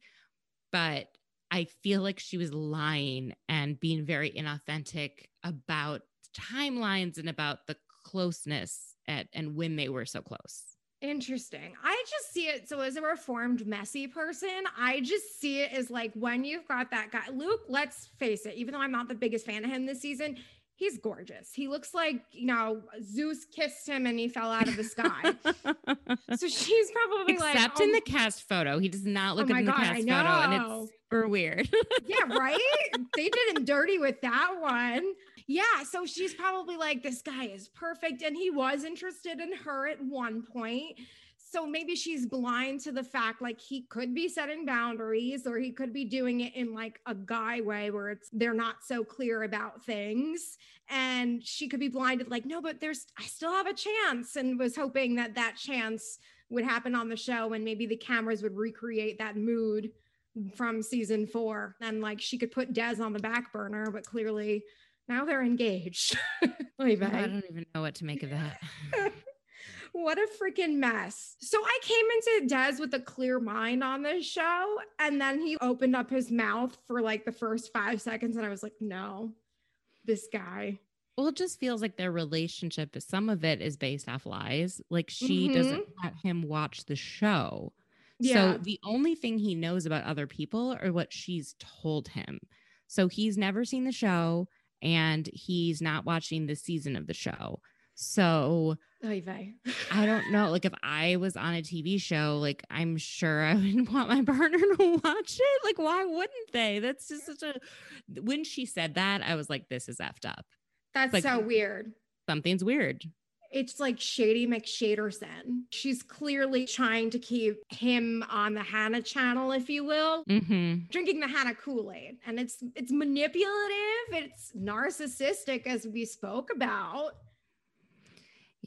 but I feel like she was lying and being very inauthentic about timelines and about the closeness at and when they were so close. Interesting. I just see it. So, as a reformed, messy person, I just see it as like when you've got that guy, Luke, let's face it, even though I'm not the biggest fan of him this season, he's gorgeous. He looks like, you know, Zeus kissed him and he fell out of the sky. so she's probably Except like, Except in oh the cast photo. He does not look oh in the cast photo. And it's super weird. yeah, right? They did him dirty with that one. Yeah. So she's probably like, this guy is perfect. And he was interested in her at one point. So maybe she's blind to the fact like he could be setting boundaries or he could be doing it in like a guy way where it's they're not so clear about things and she could be blinded like no but there's I still have a chance and was hoping that that chance would happen on the show and maybe the cameras would recreate that mood from season 4 and like she could put Des on the back burner but clearly now they're engaged. I don't even know what to make of that. what a freaking mess. So I came into Des with a clear mind on this show. And then he opened up his mouth for like the first five seconds. And I was like, no, this guy. Well, it just feels like their relationship, is some of it is based off lies. Like she mm-hmm. doesn't let him watch the show. Yeah. So the only thing he knows about other people are what she's told him. So he's never seen the show and he's not watching the season of the show. So I don't know. Like if I was on a TV show, like I'm sure I wouldn't want my partner to watch it. Like, why wouldn't they? That's just such a when she said that, I was like, this is effed up. That's like, so weird. Something's weird. It's like Shady McShaderson. She's clearly trying to keep him on the Hannah channel, if you will, mm-hmm. drinking the Hannah Kool Aid, and it's it's manipulative. It's narcissistic, as we spoke about.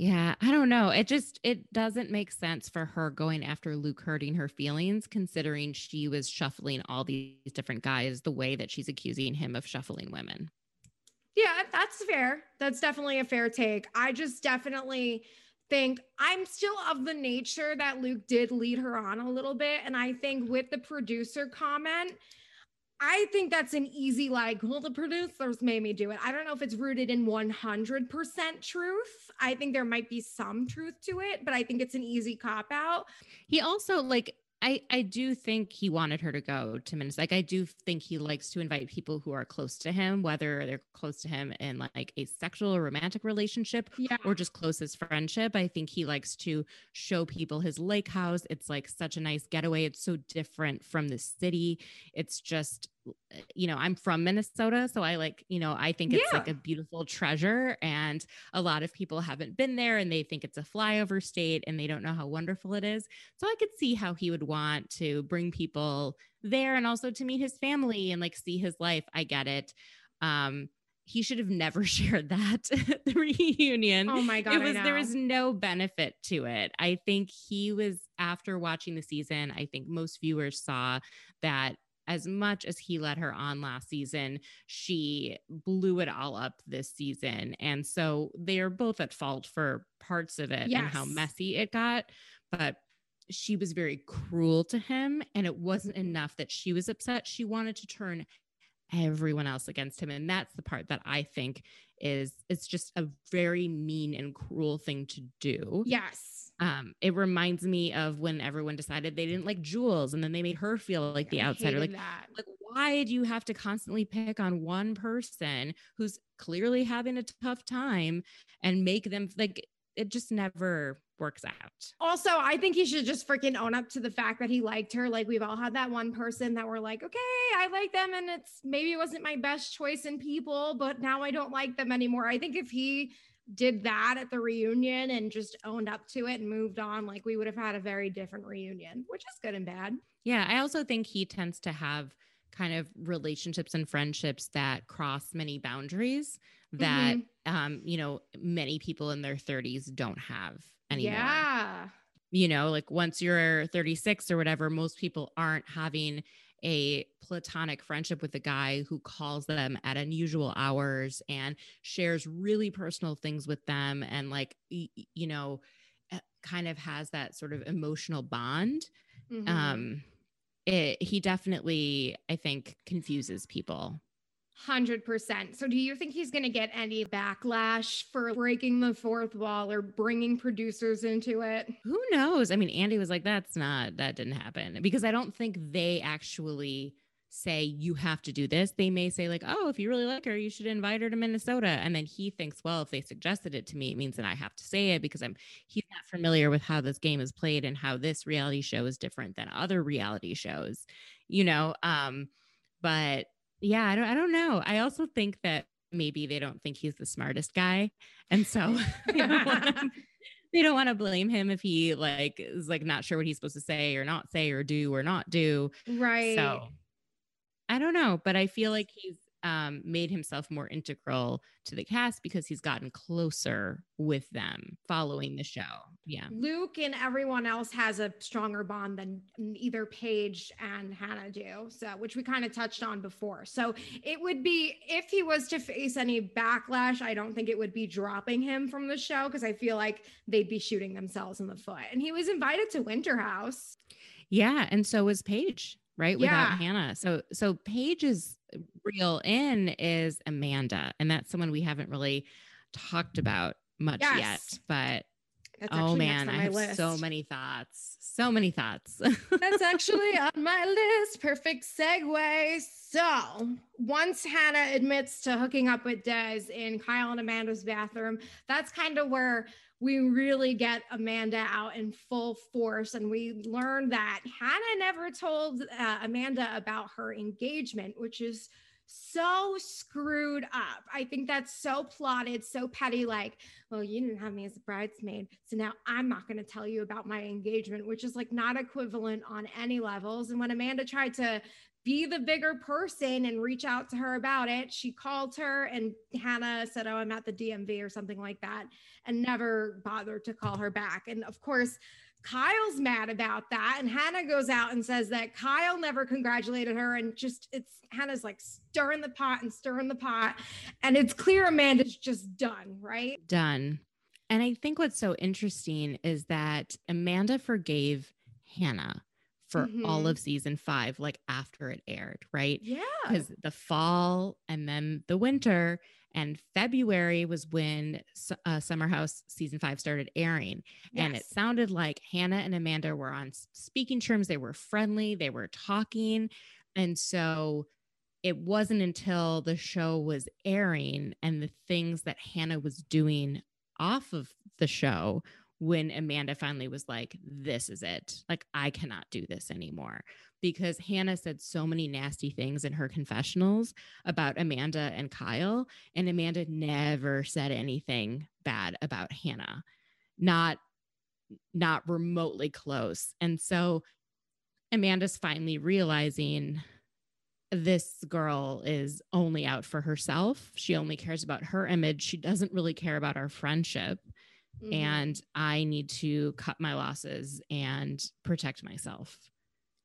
Yeah, I don't know. It just it doesn't make sense for her going after Luke hurting her feelings considering she was shuffling all these different guys the way that she's accusing him of shuffling women. Yeah, that's fair. That's definitely a fair take. I just definitely think I'm still of the nature that Luke did lead her on a little bit. And I think with the producer comment, I think that's an easy, like, well, the producers made me do it. I don't know if it's rooted in 100% truth. I think there might be some truth to it, but I think it's an easy cop out. He also, like, I I do think he wanted her to go to Minnesota. Like I do think he likes to invite people who are close to him, whether they're close to him in like a sexual or romantic relationship Yeah. or just closest friendship. I think he likes to show people his lake house. It's like such a nice getaway. It's so different from the city. It's just you know, I'm from Minnesota, so I like, you know, I think it's like a beautiful treasure and a lot of people haven't been there and they think it's a flyover state and they don't know how wonderful it is. So I could see how he would want to bring people there and also to meet his family and like see his life. I get it. Um, he should have never shared that at the reunion. Oh my god. it was there was no benefit to it. I think he was after watching the season, I think most viewers saw that as much as he let her on last season, she blew it all up this season. And so they are both at fault for parts of it and how messy it got. But she was very cruel to him. And it wasn't enough that she was upset. She wanted to turn everyone else against him. And that's the part that I think is it's just a very mean and cruel thing to do. Yes. Um, it reminds me of when everyone decided they didn't like Jules and then they made her feel like the I outsider. Like that. like why do you have to constantly pick on one person who's clearly having a tough time and make them like it just never works out Also, I think he should just freaking own up to the fact that he liked her. Like we've all had that one person that we're like, okay, I like them, and it's maybe it wasn't my best choice in people, but now I don't like them anymore. I think if he did that at the reunion and just owned up to it and moved on, like we would have had a very different reunion, which is good and bad. yeah i also think he tends to have kind of relationships and friendships that cross many boundaries that um you know many people in their 30s don't have anymore Yeah. you know, like once you're 36 or whatever, most people aren't having a platonic friendship with a guy who calls them at unusual hours and shares really personal things with them and like you know uh, kind of has that sort of emotional bond Mhm. um it, he definitely i think confuses people Hundred percent. So, do you think he's going to get any backlash for breaking the fourth wall or bringing producers into it? who knows i mean andy was like that's not that didn't happen because i don't think they actually say you have to do this they may say like oh if you really like her you should invite her to minnesota and then he thinks well if they suggested it to me it means that i have to say it because i'm he's not familiar with how this game is played and how this reality show is different than other reality shows you know um but yeah i don't i don't know i also think that maybe they don't think he's the smartest guy and so they don't wanna- they don't want to blame him if he like is like not sure what he's supposed to say or not say or do or not do. Right. So I don't know, but I feel like he's um made himself more integral to the cast because he's gotten closer with them following the show. Yeah. Luke and everyone else has a stronger bond than either Paige and Hannah do. So, which we kind of touched on before. So, it would be if he was to face any backlash, I don't think it would be dropping him from the show because I feel like they'd be shooting themselves in the foot. And he was invited to Winter House. Yeah, and so was Paige, right? Without Yeah. Hannah. So so Paige's real in is Amanda, and that's someone we haven't really talked about much Yes. yet. But oh man, I have list. so many thoughts. So many thoughts. That's actually on my list. Perfect segue. So, once Hannah admits to hooking up with Des in Kyle and Amanda's bathroom, that's kind of where we really get Amanda out in full force. And we learn that Hannah never told uh, Amanda about her engagement, which is so screwed up. I think that's so plotted, so petty. Like, well, you didn't have me as a bridesmaid. So now I'm not going to tell you about my engagement, which is like not equivalent on any levels. And when Amanda tried to be the bigger person and reach out to her about it, she called her and Hannah said, Oh, I'm at the DMV or something like that, and never bothered to call her back. And of course, Kyle's mad about that. And Hannah goes out and says that Kyle never congratulated her. And just it's Hannah's like stirring the pot and stirring the pot. And it's clear Amanda's just done, right? Done. And I think what's so interesting is that Amanda forgave Hannah for all Mhm. of season five, like after it aired, right? Yeah. Because the fall and then the winter and February was when uh, Summer House season five started airing. And it sounded like Hannah and Amanda were on speaking terms. They were friendly, they were talking. And so it wasn't until the show was airing and the things that Hannah was doing off of the show when Amanda finally was like, This is it. Like, I cannot do this anymore. Because Hannah said so many nasty things in her confessionals about Amanda and Kyle. And Amanda never said anything bad about Hannah. Not not remotely close. And so Amanda's finally realizing this girl is only out for herself. She only cares about her image. She doesn't really care about our friendship. Mhm. And I need to cut my losses and protect myself.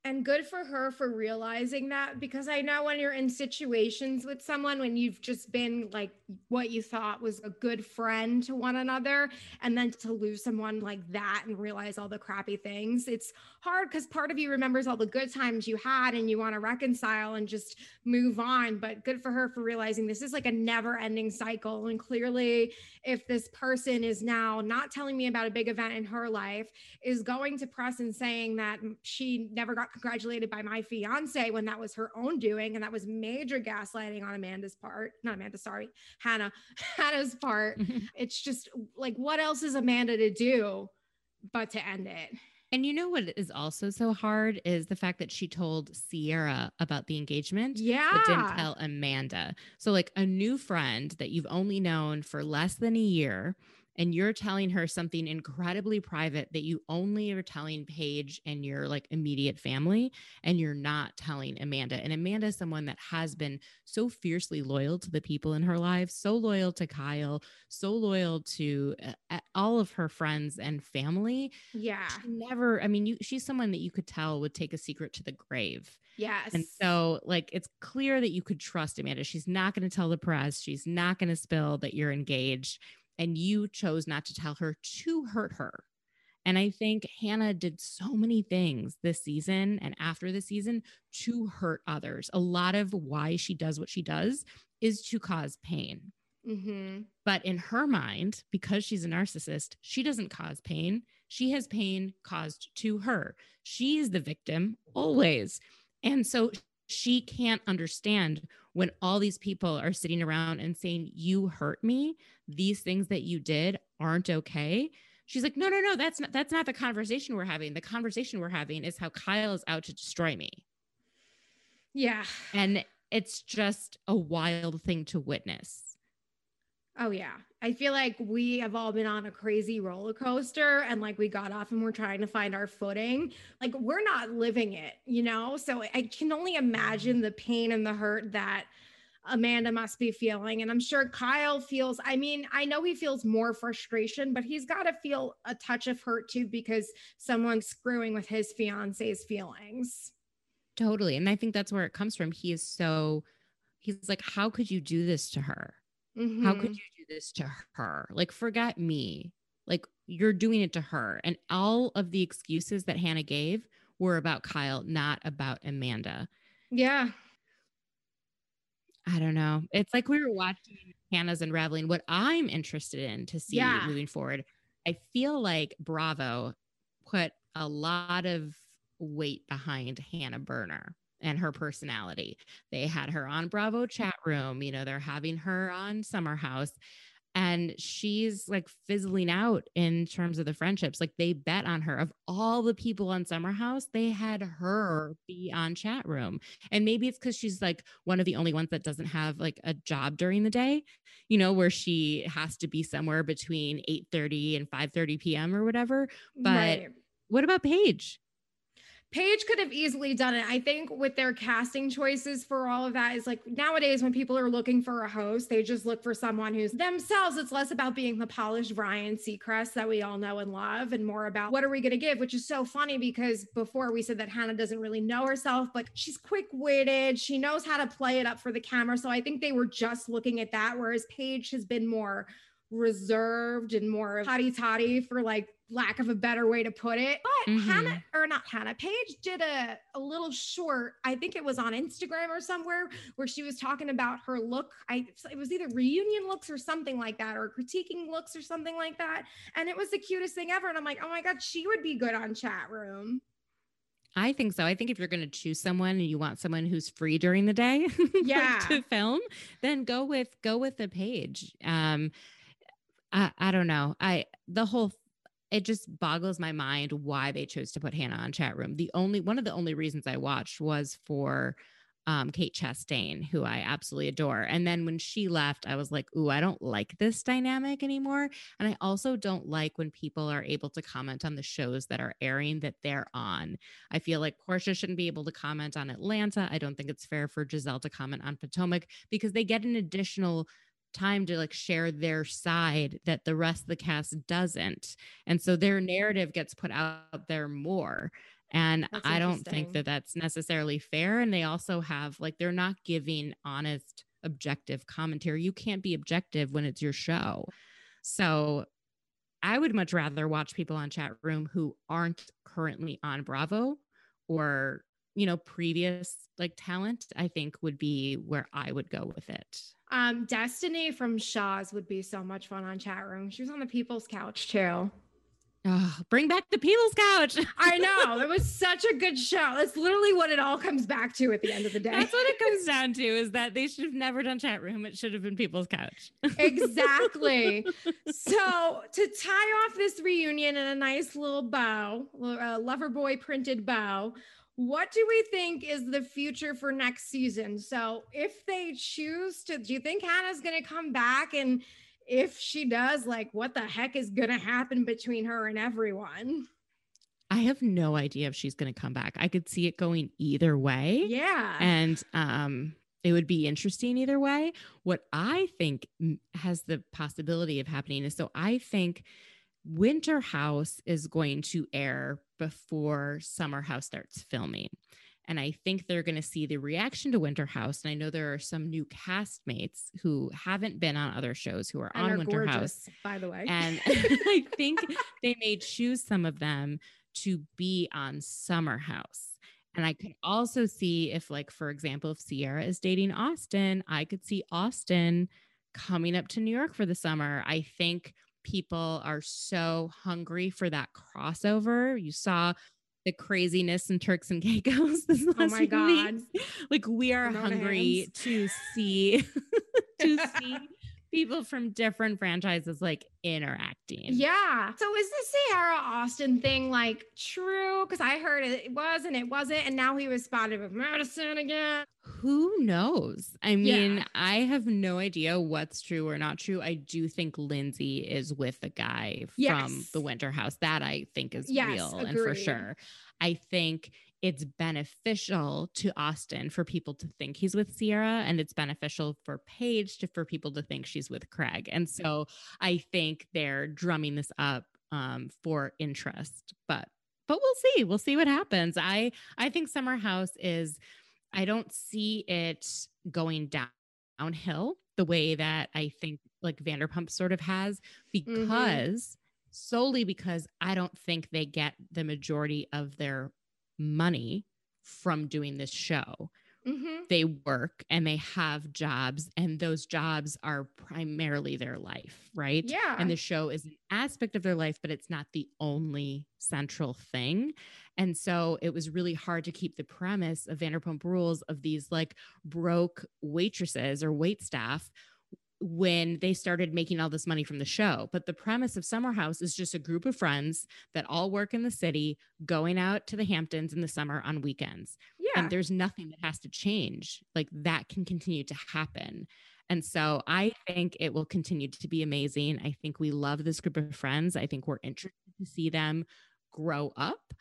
And good for her for realizing that because I know when you're in situations with someone when you've just been like what you thought was a good friend to one another and then to lose someone like that and realize all the crappy things, it's hard because part of you remembers all the good times you had and you want to reconcile and just move on. But good for her for realizing this is like a never ending cycle. And clearly, if this person is now not telling me about a big event in her life, is going to press and saying that she never got congratulated by my fiance when that was her own doing. And that was major gaslighting on Amanda's part. Not Amanda, sorry, Hannah. Hannah's part. It's just like, what else is Amanda to do but to end it? And you know what is also so hard is the fact that she told Ciara about the engagement. Yeah. but didn't tell Amanda. So, like a new friend that you've only known for less than a year, and you're telling her something incredibly private that you only are telling Paige and your like immediate family, and you're not telling Amanda. And Amanda is someone that has been so fiercely loyal to the people in her life, so loyal to Kyle, so loyal to uh, all of her friends and family. yeah. She never, I mean, you, she's someone that you could tell would take a secret to the grave. Yes. And so, like, it's clear that you could trust Amanda. She's not going to tell the press. She's not going to spill that you're engaged. And you chose not to tell her to hurt her. And I think Hannah did so many things this season and after the season to hurt others. A lot of why she does what she does is to cause pain. hmm But in her mind, because she's a narcissist, she doesn't cause pain. She has pain caused to her. She is the victim always. And so she can't understand when all these people are sitting around and saying, You hurt me. These things that you did aren't okay. She's like, No, no, no, that's not that's not the conversation we're having. The conversation we're having is how Kyle is out to destroy me. Yeah. And it's just a wild thing to witness. Oh yeah. I feel like we have all been on a crazy roller coaster and like we got off and we're trying to find our footing. Like we're not living it, you know? So I can only imagine the pain and the hurt that Amanda must be feeling. And I'm sure Kyle feels, I mean, I know he feels more frustration, but he's got to feel a touch of hurt too because someone's screwing with his fiance's feelings. Totally. And I think that's where it comes from. He is so, he's like, how could you do this to her? How Mhm. could you do this to her? Like, forget me. Like, you're doing it to her. And all of the excuses that Hannah gave were about Kyle, not about Amanda. Yeah. I don't know. It's like we were watching Hannah's unraveling. What I'm interested in to see Yeah. moving forward, I feel like Bravo put a lot of weight behind Hannah Berner and her personality. They had her on Bravo mm-hmm. chat room, you know, they're having her on Summer House. And she's like fizzling out in terms of the friendships. Like they bet on her. Of all the people on Summer House, they had her be on chat room. And maybe it's because she's like one of the only ones that doesn't have like a job during the day, you know, where she has to be somewhere between 8 30 and 5 30 p.m. or whatever. But Right. what about Paige? Paige could have easily done it. I think with their casting choices for all of that is like nowadays when people are looking for a host, they just look for someone who's themselves. It's less about being the polished Ryan Seacrest that we all know and love, and more about what are we going to give, which is so funny because before we said that Hannah doesn't really know herself, but she's quick witted. She knows how to play it up for the camera. So I think they were just looking at that, whereas Paige has been more reserved and more hotty toddy for like lack of a better way to put it. But Mhm. Hannah, or not Hannah, Paige did a, a little short, I think it was on Instagram or somewhere, where she was talking about her look. I it was either reunion looks or something like that, or critiquing looks or something like that. And it was the cutest thing ever. And I'm like, oh my God, she would be good on chat room. I think so. I think if you're going to choose someone and you want someone who's free during the day like, Yeah. to film, then go with go with the Paige. Um I, I don't know. I the whole it just boggles my mind why they chose to put Hannah on chat room. The only one of the only reasons I watched was for um, Kate Chastain, who I absolutely adore. And then when she left, I was like, ooh, I don't like this dynamic anymore. And I also don't like when people are able to comment on the shows that are airing that they're on. I feel like Porsha shouldn't be able to comment on Atlanta. I don't think it's fair for Gizelle to comment on Potomac because they get an additional time to like share their side that the rest of the cast doesn't. And so their narrative gets put out there more. And That's I don't think that that's necessarily fair. And they also have like, they're not giving honest, objective commentary. You can't be objective when it's your show. So I would much rather watch people on chat room who aren't currently on Bravo or, you know, previous like talent, I think would be where I would go with it. Um, Destiny from Shahs would be so much fun on chat room. She was on the people's couch too. Oh, bring back the People's Couch. I know. It was such a good show. That's literally what it all comes back to at the end of the day. That's what it comes down to is that they should have never done chat room. It should have been People's Couch. exactly. So to tie off this reunion in a nice little bow, a Loverboy printed bow, what do we think is the future for next season? So if they choose to, do you think Hannah's going to come back? And if she does, like, what the heck is going to happen between her and everyone? I have no idea if she's going to come back. I could see it going either way. Yeah. and um it would be interesting either way what i think has the possibility of happening is so i think winter house is going to air before summer house starts filming and i think they're going to see the reaction to winter house and i know there are some new castmates who haven't been on other shows who are and on are winter house gorgeous, by the way. and I think they may choose some of them to be on Summer House. And I could also see if, like, for example, if Ciara is dating Austen, I could see Austen coming up to New York for the summer. I think people are so hungry for that crossover. You saw the craziness in Turks and Caicos this oh last oh my few God. Like we are hungry to see to see people from different franchises like interacting. Yeah. So is the Ciara Austen thing like true? Because I heard it was and it wasn't, and now he was spotted with Madison again. Who knows? I mean, Yeah. I have no idea what's true or not true. I do think Lindsay is with the guy from Yes. the Winter House. That I think is Yes, real and for sure. I think it's beneficial to Austen for people to think he's with Ciara, and it's beneficial for Paige to for people to think she's with Craig. And so I think they're drumming this up um, for interest, but but we'll see. We'll see what happens. I I think Summer House is. I don't see it going down downhill the way that I think like Vanderpump sort of has because solely because I don't think they get the majority of their money from doing this show. Mm-hmm. They work and they have jobs, and those jobs are primarily their life, right? Yeah. And the show is an aspect of their life, but it's not the only central thing. And so it was really hard to keep the premise of Vanderpump Rules of these like broke waitresses or wait staff when they started making all this money from the show. But the premise of Summer House is just a group of friends that all work in the city, going out to the Hamptons in the summer on weekends. yeah. And there's nothing that has to change. Like that can continue to happen. And so I think it will continue to be amazing. I think we love this group of friends. I think we're interested to see them grow up.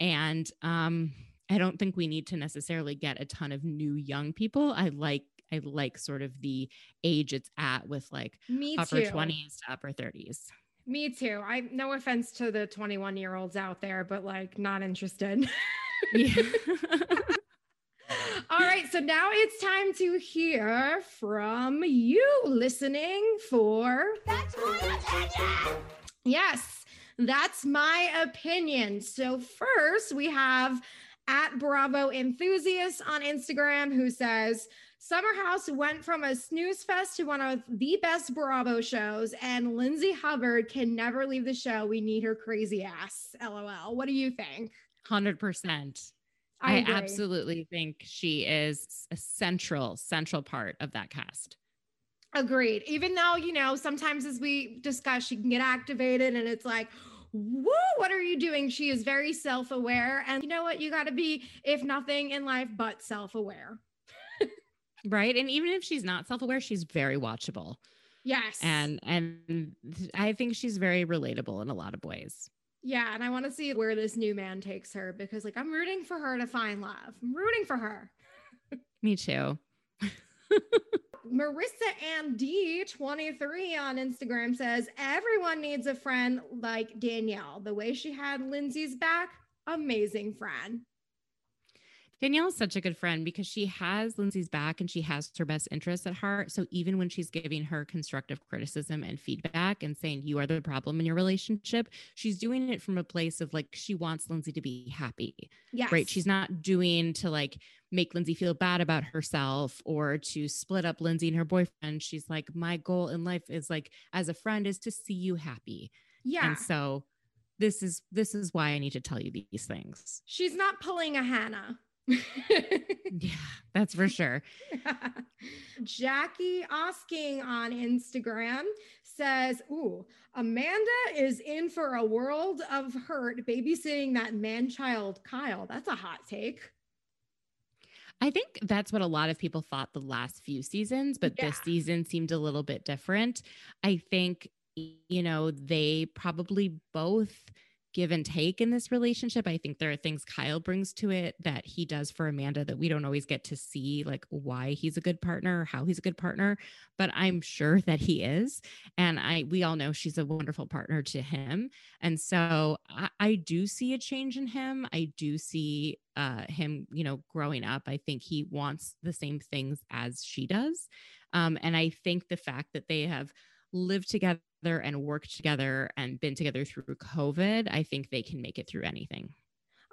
And um, I don't think we need to necessarily get a ton of new young people. I like I like sort of the age it's at with like Me upper too. 20s to upper 30s. Me too. I no offense to the 21 year olds out there, but like not interested. All right, so now it's time to hear from you listening for That's my opinion. Yes, that's my opinion. So first we have at Bravo Enthusiast on Instagram who says Summer House went from a snooze fest to one of the best Bravo shows, and Lindsay Hubbard can never leave the show. We need her crazy ass. LOL. What do you think? 100%. I, I absolutely think she is a central, central part of that cast. Agreed. Even though, you know, sometimes as we discuss, she can get activated and it's like, whoa, what are you doing? She is very self aware. And you know what? You got to be, if nothing in life, but self aware. Right. And even if she's not self aware, she's very watchable. Yes. And, and I think she's very relatable in a lot of ways. Yeah, and I want to see where this new man takes her because like I'm rooting for her to find love. I'm rooting for her. Me too. Marissa and D23 on Instagram says everyone needs a friend like Danielle. The way she had Lindsay's back, amazing friend. Danielle is such a good friend because she has Lindsay's back and she has her best interests at heart. So even when she's giving her constructive criticism and feedback and saying you are the problem in your relationship, she's doing it from a place of like she wants Lindsay to be happy. Yes. Right. She's not doing to like make Lindsay feel bad about herself or to split up Lindsay and her boyfriend. She's like, my goal in life is like as a friend is to see you happy. Yeah. And so this is this is why I need to tell you these things. She's not pulling a Hannah. yeah, that's for sure. Jackie asking on Instagram says, Ooh, Amanda is in for a world of hurt babysitting that man child, Kyle. That's a hot take. I think that's what a lot of people thought the last few seasons, but yeah. this season seemed a little bit different. I think, you know, they probably both give and take in this relationship. I think there are things Kyle brings to it that he does for Amanda that we don't always get to see, like why he's a good partner how he's a good partner, but I'm sure that he is. And I, we all know she's a wonderful partner to him. And so I, I do see a change in him. I do see uh, him, you know, growing up. I think he wants the same things as she does. Um, and I think the fact that they have lived together and worked together and been together through COVID, I think they can make it through anything.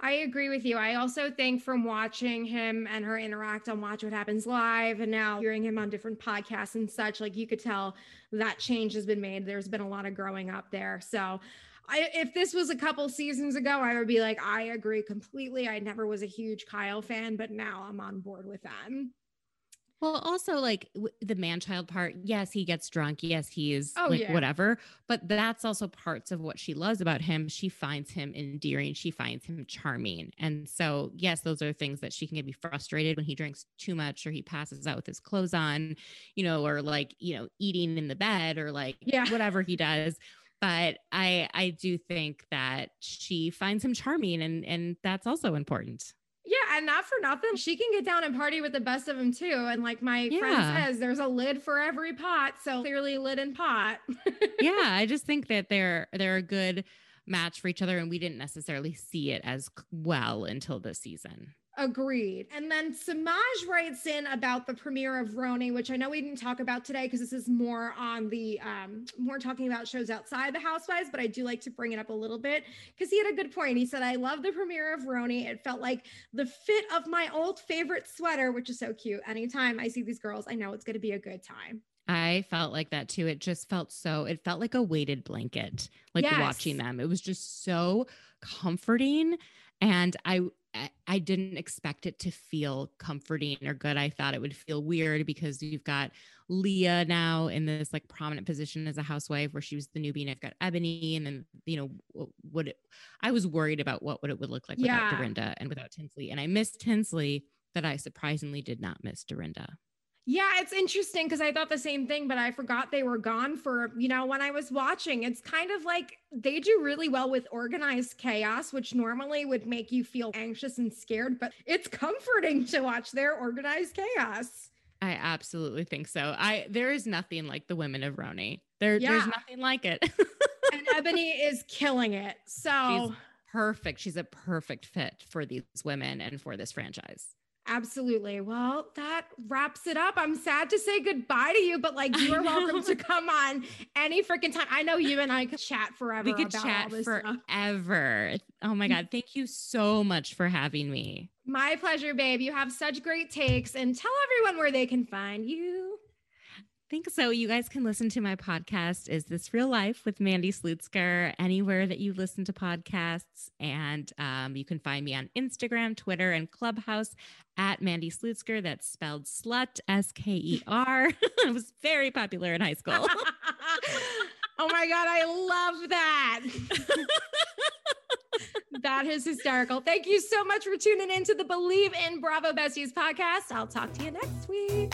I agree with you. I also think from watching him and her interact on Watch What Happens Live and now hearing him on different podcasts and such, like you could tell that change has been made. There's been a lot of growing up there. So I, if this was a couple seasons ago, I would be like, I agree completely. I never was a huge Kyle fan, but now I'm on board with them. Well, also like w- the man child part, yes, he gets drunk. Yes, he's oh, like yeah. whatever. But that's also parts of what she loves about him. She finds him endearing. She finds him charming. And so, yes, those are things that she can get be frustrated when he drinks too much or he passes out with his clothes on, you know, or like, you know, eating in the bed or like yeah. whatever he does but i i do think that she finds him charming and and that's also important yeah, and not for nothing, she can get down and party with the best of them too. And like my yeah. friend says, there's a lid for every pot, so clearly lid and pot. yeah, I just think that they're they're a good match for each other, and we didn't necessarily see it as well until this season. Agreed. And then Samaj writes in about the premiere of RHONY, which I know we didn't talk about today because this is more on the um, more talking about shows outside the Housewives, but I do like to bring it up a little bit because he had a good point. He said, I love the premiere of RHONY. It felt like the fit of my old favorite sweater, which is so cute. Anytime I see these girls, I know it's going to be a good time. I felt like that too. It just felt so, it felt like a weighted blanket, like yes. watching them. It was just so comforting. And I, I didn't expect it to feel comforting or good. I thought it would feel weird because you've got Leah now in this like prominent position as a housewife where she was the newbie and I've got Eboni and then you know what it, I was worried about what what it would look like without. Dorinda and without Tinsley and I missed Tinsley that I surprisingly did not miss Dorinda. Yeah, it's interesting because I thought the same thing, but I forgot they were gone for, you know, when I was watching. It's kind of like they do really well with organized chaos, which normally would make you feel anxious and scared, but it's comforting to watch their organized chaos. I absolutely think so. I there is nothing like the women of RHONY. There, yeah. there's nothing like it. and Eboni is killing it. So She's perfect. She's a perfect fit for these women and for this franchise. Absolutely. Well, that wraps it up. I'm sad to say goodbye to you, but like you are welcome to come on any freaking time. I know you and I could chat forever. We could chat forever. Stuff. Oh my God. Thank you so much for having me. My pleasure, babe. You have such great takes and tell everyone where they can find you think so. You guys can listen to my podcast, Is This Real Life with Mandy Slutsker, anywhere that you listen to podcasts. And um, you can find me on Instagram, Twitter, and Clubhouse at Mandy Slutsker. That's spelled slut, S K E R. it was very popular in high school. oh my God, I love that. that is hysterical. Thank you so much for tuning in to the Bleav in Bravo Besties podcast. I'll talk to you next week.